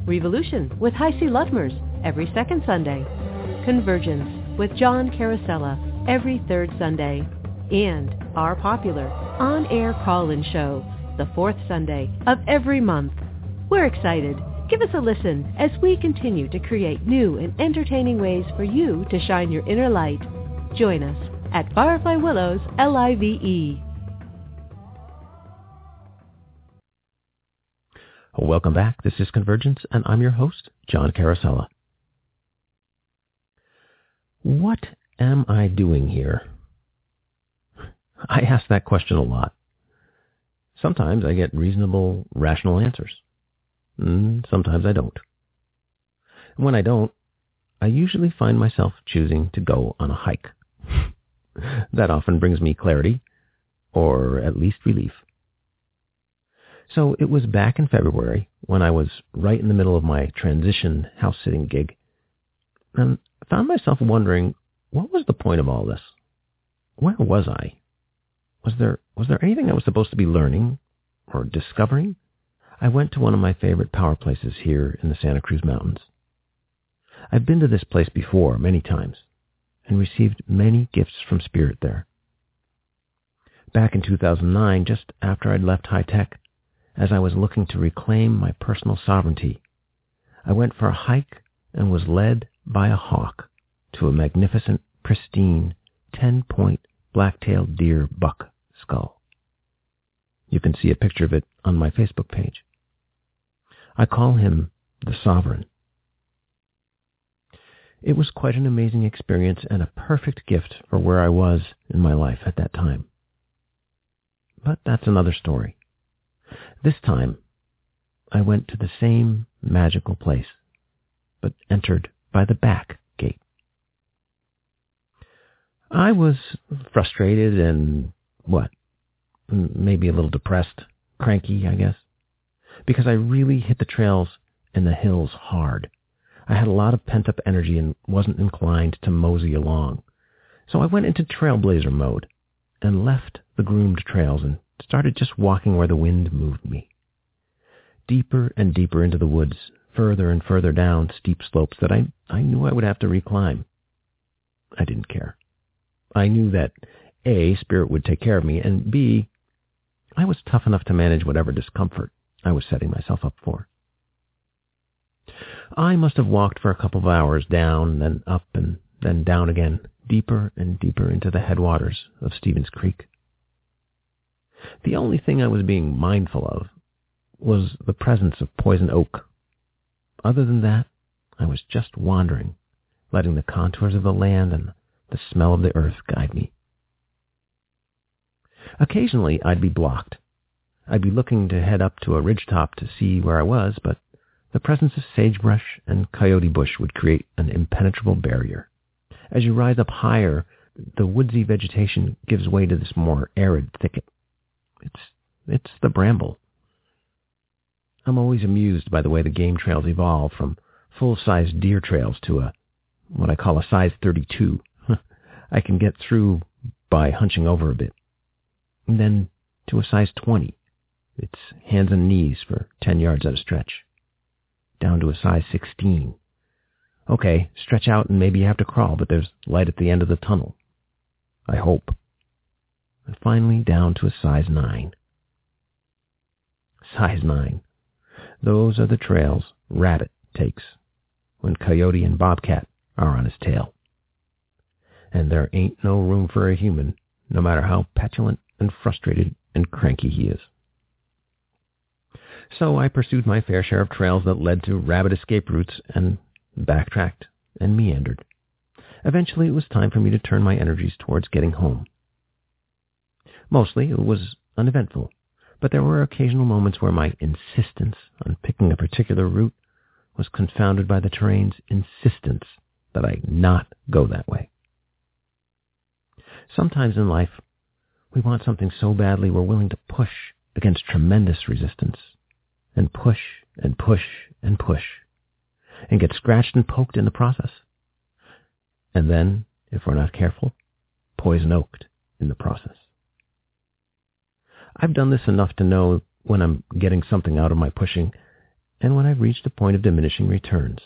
Revolution with HiC Ludmers every second Sunday. Convergence with John Carosella every third Sunday. And our popular on-air call-in show the fourth Sunday of every month. We're excited. Give us a listen as we continue to create new and entertaining ways for you to shine your inner light. Join us at Firefly Willows L-I-V-E. Welcome back. This is Convergence, and I'm your host, John Carosella. What am I doing here? I ask that question a lot. Sometimes I get reasonable, rational answers. And sometimes I don't. And when I don't, I usually find myself choosing to go on a hike. that often brings me clarity, or at least relief. So it was back in February when I was right in the middle of my transition house sitting gig and I found myself wondering what was the point of all this? Where was I? Was there was there anything I was supposed to be learning or discovering? I went to one of my favorite power places here in the Santa Cruz Mountains. I've been to this place before many times and received many gifts from Spirit there. Back in 2009, just after I'd left high tech, as I was looking to reclaim my personal sovereignty. I went for a hike and was led by a hawk to a magnificent, pristine, 10-point black-tailed deer buck skull. You can see a picture of it on my Facebook page. I call him the Sovereign. It was quite an amazing experience and a perfect gift for where I was in my life at that time. But that's another story. This time, I went to the same magical place, but entered by the back gate. I was frustrated and, what, maybe a little depressed, cranky, I guess, because I really hit the trails and the hills hard. I had a lot of pent-up energy and wasn't inclined to mosey along. So I went into trailblazer mode and left the groomed trails and started just walking where the wind moved me. Deeper and deeper into the woods, further and further down steep slopes that I, I knew I would have to reclimb. I didn't care. I knew that A, spirit would take care of me, and B, I was tough enough to manage whatever discomfort I was setting myself up for. I must have walked for a couple of hours down, then up, and then down again, deeper and deeper into the headwaters of Stevens Creek. The only thing I was being mindful of was the presence of poison oak. Other than that, I was just wandering, letting the contours of the land and the smell of the earth guide me. Occasionally, I'd be blocked. I'd be looking to head up to a ridgetop to see where I was, but the presence of sagebrush and coyote bush would create an impenetrable barrier. As you rise up higher, the woodsy vegetation gives way to this more arid thicket. It's, it's the bramble. I'm always amused by the way the game trails evolve from full-sized deer trails to a, what I call a size 32. I can get through by hunching over a bit. And then to a size 20. It's hands and knees for 10 yards at a stretch. Down to a size 16. Okay, stretch out and maybe you have to crawl, but there's light at the end of the tunnel. I hope. And finally down to a size 9. Size 9. Those are the trails Rabbit takes when Coyote and Bobcat are on his tail. And there ain't no room for a human, no matter how petulant and frustrated and cranky he is. So I pursued my fair share of trails that led to rabbit escape routes and backtracked and meandered. Eventually it was time for me to turn my energies towards getting home. Mostly it was uneventful, but there were occasional moments where my insistence on picking a particular route was confounded by the terrain's insistence that I not go that way. Sometimes in life, we want something so badly we're willing to push against tremendous resistance and push and push and push and get scratched and poked in the process. And then, if we're not careful, poison oaked in the process. I've done this enough to know when I'm getting something out of my pushing and when I've reached a point of diminishing returns.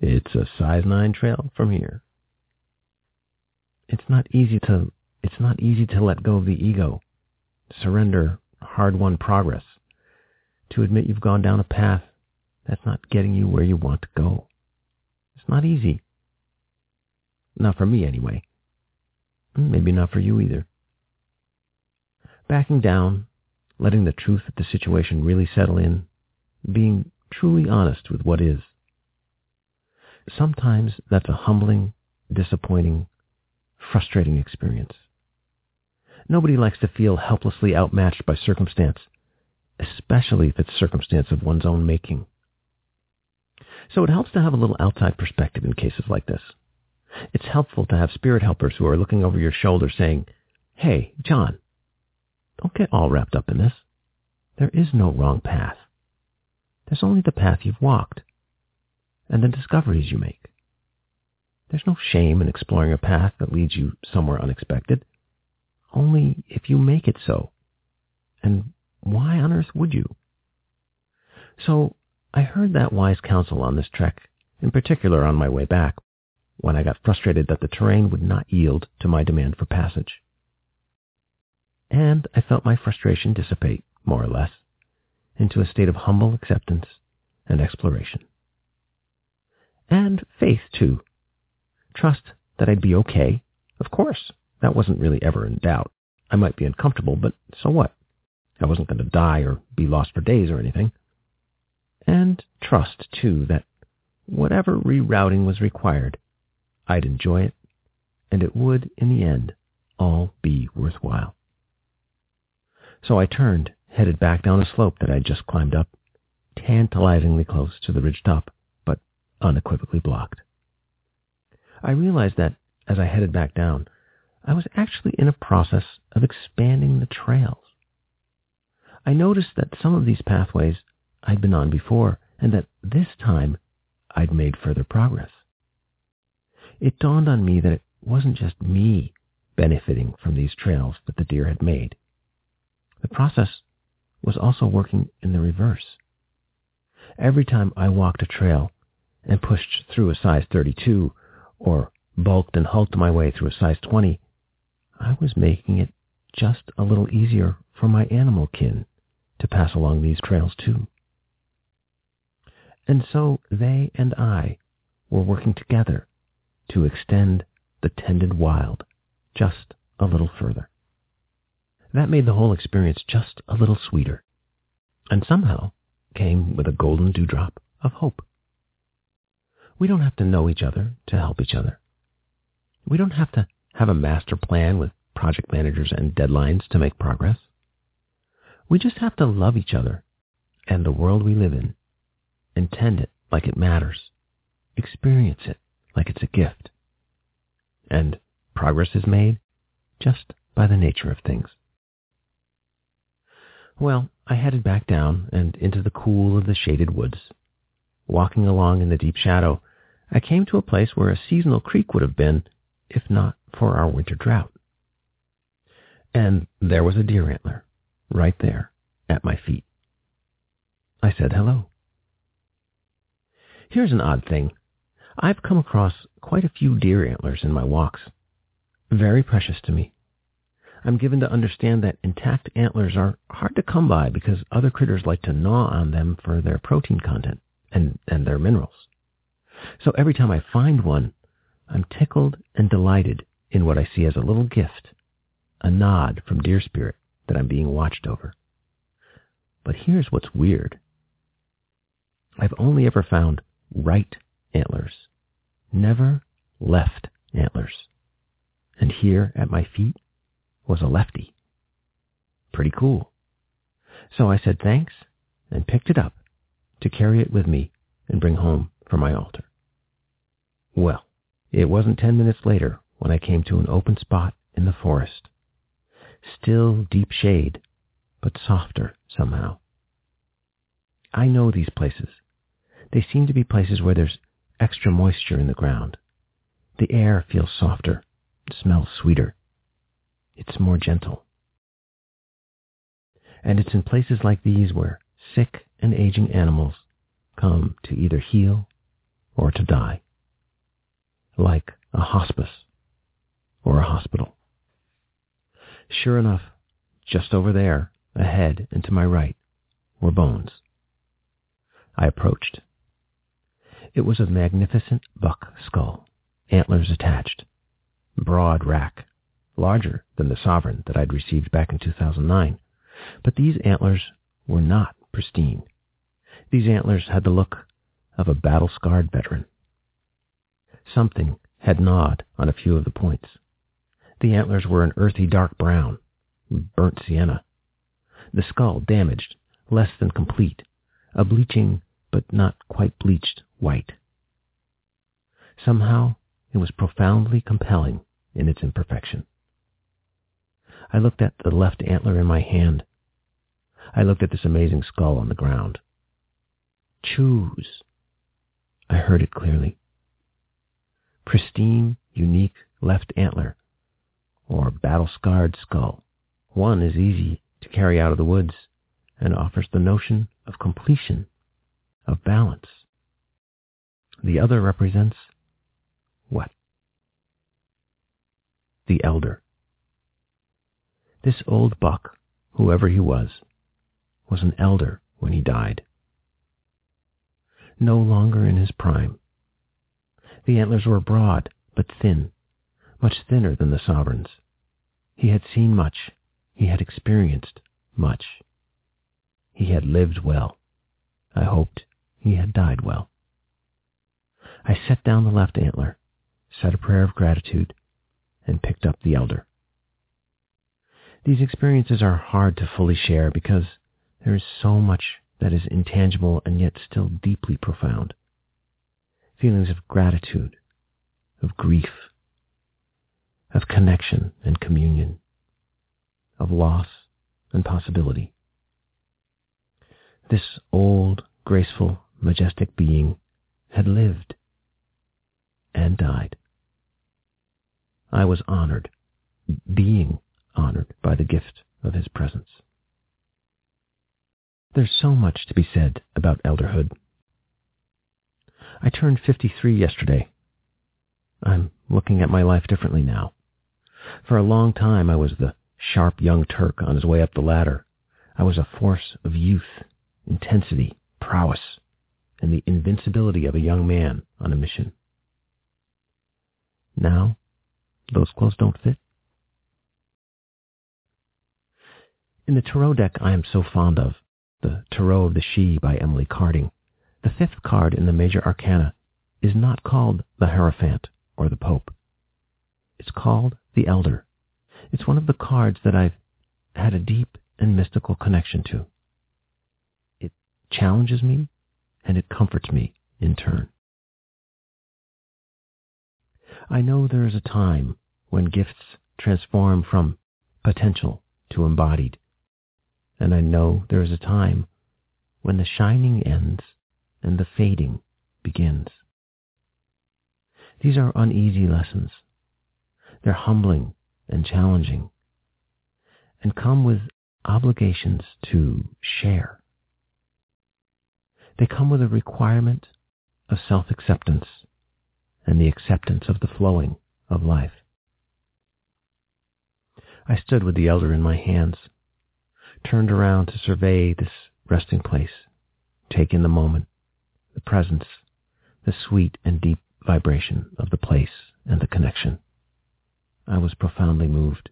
It's a size 9 trail from here. It's not easy to it's not easy to let go of the ego, surrender hard-won progress, to admit you've gone down a path that's not getting you where you want to go. It's not easy. Not for me, anyway. Maybe not for you either. Backing down, letting the truth of the situation really settle in, being truly honest with what is. Sometimes that's a humbling, disappointing, frustrating experience. Nobody likes to feel helplessly outmatched by circumstance, especially if it's circumstance of one's own making. So it helps to have a little outside perspective in cases like this. It's helpful to have spirit helpers who are looking over your shoulder saying, Hey, John, don't get all wrapped up in this. There is no wrong path. There's only the path you've walked and the discoveries you make. There's no shame in exploring a path that leads you somewhere unexpected, only if you make it so. And why on earth would you? So I heard that wise counsel on this trek, in particular on my way back, when I got frustrated that the terrain would not yield to my demand for passage. And I felt my frustration dissipate, more or less, into a state of humble acceptance and exploration. And faith, too. Trust that I'd be okay. Of course, that wasn't really ever in doubt. I might be uncomfortable, but so what? I wasn't going to die or be lost for days or anything and trust, too, that whatever rerouting was required, I'd enjoy it, and it would, in the end, all be worthwhile. So I turned, headed back down a slope that I'd just climbed up, tantalizingly close to the ridge top, but unequivocally blocked. I realized that as I headed back down, I was actually in a process of expanding the trails. I noticed that some of these pathways I'd been on before, and that this time I'd made further progress. It dawned on me that it wasn't just me benefiting from these trails that the deer had made. The process was also working in the reverse. Every time I walked a trail and pushed through a size 32 or bulked and hulked my way through a size 20, I was making it just a little easier for my animal kin to pass along these trails too. And so they and I were working together to extend the tended wild just a little further. That made the whole experience just a little sweeter, and somehow came with a golden dewdrop of hope. We don't have to know each other to help each other. We don't have to have a master plan with project managers and deadlines to make progress. We just have to love each other and the world we live in, intend it like it matters, experience it like it's a gift. And progress is made just by the nature of things. Well, I headed back down and into the cool of the shaded woods. Walking along in the deep shadow, I came to a place where a seasonal creek would have been, if not for our winter drought. And there was a deer antler, right there, at my feet. I said hello. Here's an odd thing. I've come across quite a few deer antlers in my walks. Very precious to me. I'm given to understand that intact antlers are hard to come by because other critters like to gnaw on them for their protein content and, and their minerals. So every time I find one, I'm tickled and delighted in what I see as a little gift, a nod from deer spirit that I'm being watched over. But here's what's weird. I've only ever found right antlers, never left antlers. And here at my feet was a lefty. Pretty cool. So I said thanks and picked it up to carry it with me and bring home for my altar. Well, it wasn't ten minutes later when I came to an open spot in the forest. Still deep shade, but softer somehow. I know these places. They seem to be places where there's extra moisture in the ground. The air feels softer, smells sweeter. It's more gentle. And it's in places like these where sick and aging animals come to either heal or to die, like a hospice or a hospital. Sure enough, just over there, ahead and to my right, were bones. I approached. It was a magnificent buck skull, antlers attached, broad rack, larger than the sovereign that I'd received back in 2009. But these antlers were not pristine. These antlers had the look of a battle-scarred veteran. Something had gnawed on a few of the points. The antlers were an earthy dark brown, burnt sienna. The skull damaged, less than complete, a bleaching but not quite bleached white. Somehow it was profoundly compelling in its imperfection. I looked at the left antler in my hand. I looked at this amazing skull on the ground. Choose. I heard it clearly. Pristine, unique left antler, or battle-scarred skull. One is easy to carry out of the woods and offers the notion of completion, of balance. The other represents what? The elder. This old buck, whoever he was, was an elder when he died. No longer in his prime. The antlers were broad but thin, much thinner than the sovereign's. He had seen much. He had experienced much. He had lived well. I hoped he had died well. I set down the left antler, said a prayer of gratitude, and picked up the elder. These experiences are hard to fully share because there is so much that is intangible and yet still deeply profound. Feelings of gratitude, of grief, of connection and communion, of loss and possibility. This old, graceful, majestic being had lived and died. I was honored, being honored by the gift of his presence. There's so much to be said about elderhood. I turned 53 yesterday. I'm looking at my life differently now. For a long time, I was the sharp young Turk on his way up the ladder. I was a force of youth, intensity, prowess, and the invincibility of a young man on a mission. Now, those clothes don't fit. In the tarot deck I am so fond of, the Tarot of the Sidhe by Emily Carding, the fifth card in the major arcana is not called the Hierophant or the Pope. It's called the Elder. It's one of the cards that I've had a deep and mystical connection to. It challenges me and it comforts me in turn. I know there is a time when gifts transform from potential to embodied. And I know there is a time when the shining ends and the fading begins. These are uneasy lessons. They're humbling and challenging and come with obligations to share. They come with a requirement of self-acceptance and the acceptance of the flowing of life. I stood with the elder in my hands, turned around to survey this resting place, take in the moment, the presence, the sweet and deep vibration of the place and the connection. I was profoundly moved.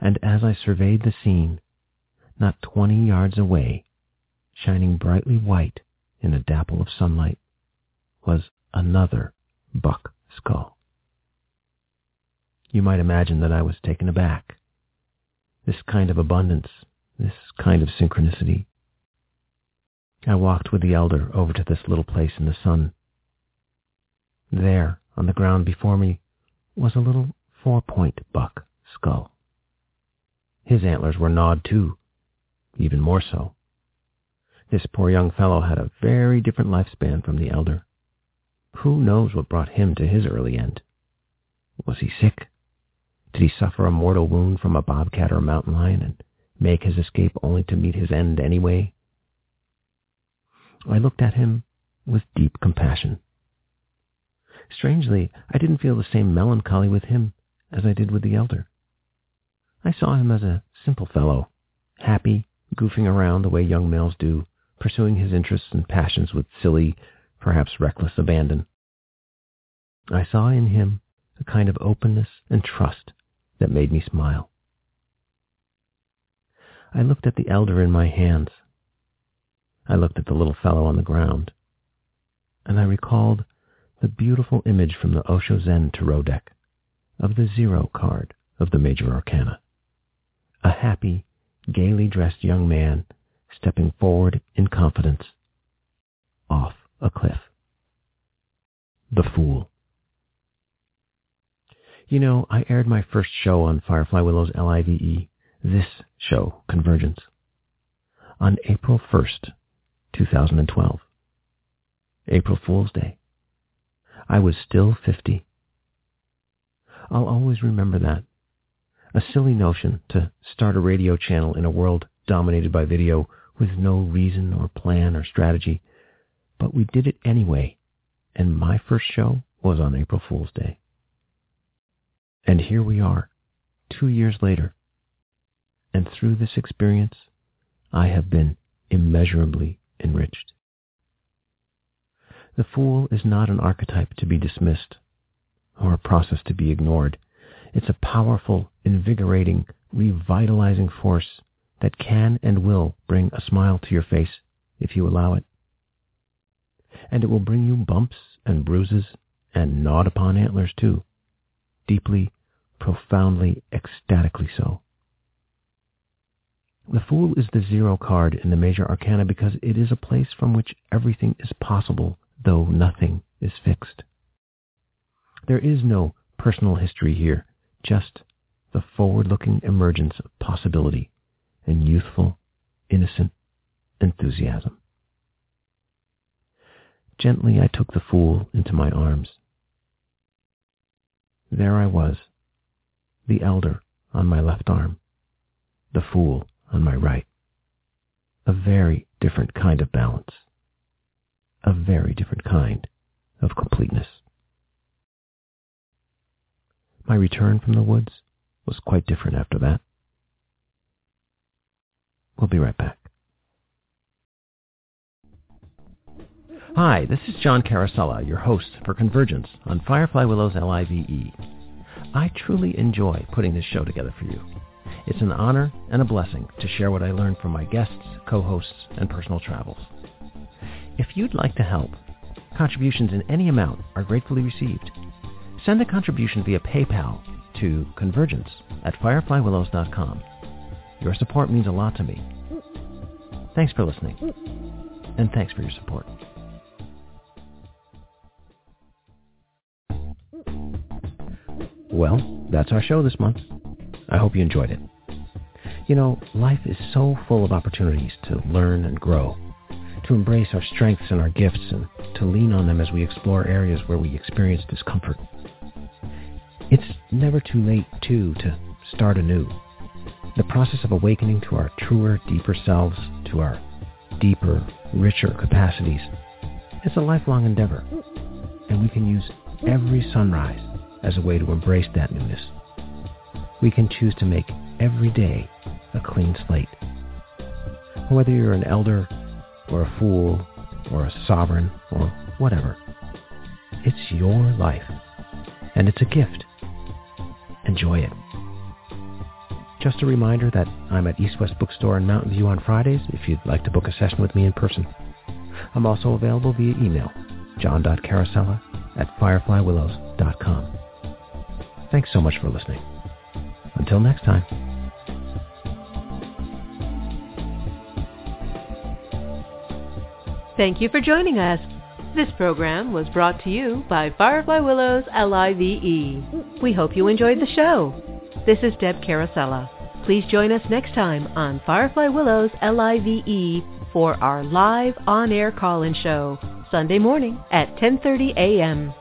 And as I surveyed the scene, not twenty yards away, shining brightly white in a dapple of sunlight, was another buck skull. You might imagine that I was taken aback. This kind of abundance, this kind of synchronicity. I walked with the elder over to this little place in the sun. There, on the ground before me, was a little four-point buck skull. His antlers were gnawed too, even more so. This poor young fellow had a very different lifespan from the elder. Who knows what brought him to his early end? Was he sick? Did he suffer a mortal wound from a bobcat or a mountain lion and make his escape only to meet his end anyway? I looked at him with deep compassion. Strangely, I didn't feel the same melancholy with him as I did with the elder. I saw him as a simple fellow, happy, goofing around the way young males do, pursuing his interests and passions with silly, perhaps reckless abandon. I saw in him a kind of openness and trust that made me smile. I looked at the elder in my hands. I looked at the little fellow on the ground. And I recalled the beautiful image from the Osho Zen Tarot deck of the Zero card of the Major Arcana. A happy, gaily dressed young man stepping forward in confidence off a cliff. The Fool. You know, I aired my first show on Firefly Willows LIVE, this show, Convergence, on April 1st, 2012. April Fool's Day. I was still 50. I'll always remember that. A silly notion to start a radio channel in a world dominated by video with no reason or plan or strategy. But we did it anyway, and my first show was on April Fool's Day. And here we are, two years later. And through this experience, I have been immeasurably enriched. The fool is not an archetype to be dismissed or a process to be ignored. It's a powerful, invigorating, revitalizing force that can and will bring a smile to your face if you allow it. And it will bring you bumps and bruises and gnawed upon antlers too, deeply profoundly, ecstatically so. The Fool is the zero card in the major arcana because it is a place from which everything is possible, though nothing is fixed. There is no personal history here, just the forward-looking emergence of possibility and youthful, innocent enthusiasm. Gently I took the fool into my arms. There I was, the elder on my left arm, the fool on my right. A very different kind of balance. A very different kind of completeness. My return from the woods was quite different after that. We'll be right back. Hi, this is John Carosella, your host for Convergence on Firefly Willows LIVE. I truly enjoy putting this show together for you. It's an honor and a blessing to share what I learned from my guests, co-hosts, and personal travels. If you'd like to help, contributions in any amount are gratefully received. Send a contribution via PayPal to convergence at fireflywillows.com. Your support means a lot to me. Thanks for listening, and thanks for your support. Well, that's our show this month. I hope you enjoyed it. You know, life is so full of opportunities to learn and grow, to embrace our strengths and our gifts, and to lean on them as we explore areas where we experience discomfort. It's never too late, too, to start anew. The process of awakening to our truer, deeper selves, to our deeper, richer capacities, is a lifelong endeavor, and we can use every sunrise as a way to embrace that newness. We can choose to make every day a clean slate. Whether you're an elder or a fool or a sovereign or whatever, it's your life and it's a gift. Enjoy it. Just a reminder that I'm at East West Bookstore in Mountain View on Fridays if you'd like to book a session with me in person. I'm also available via email, john.carosella at fireflywillows.com. Thanks so much for listening. Until next time. Thank you for joining us. This program was brought to you by Firefly Willows LIVE. We hope you enjoyed the show. This is Deb Carosella. Please join us next time on Firefly Willows LIVE for our live on-air call-in show, Sunday morning at 10.30 a.m.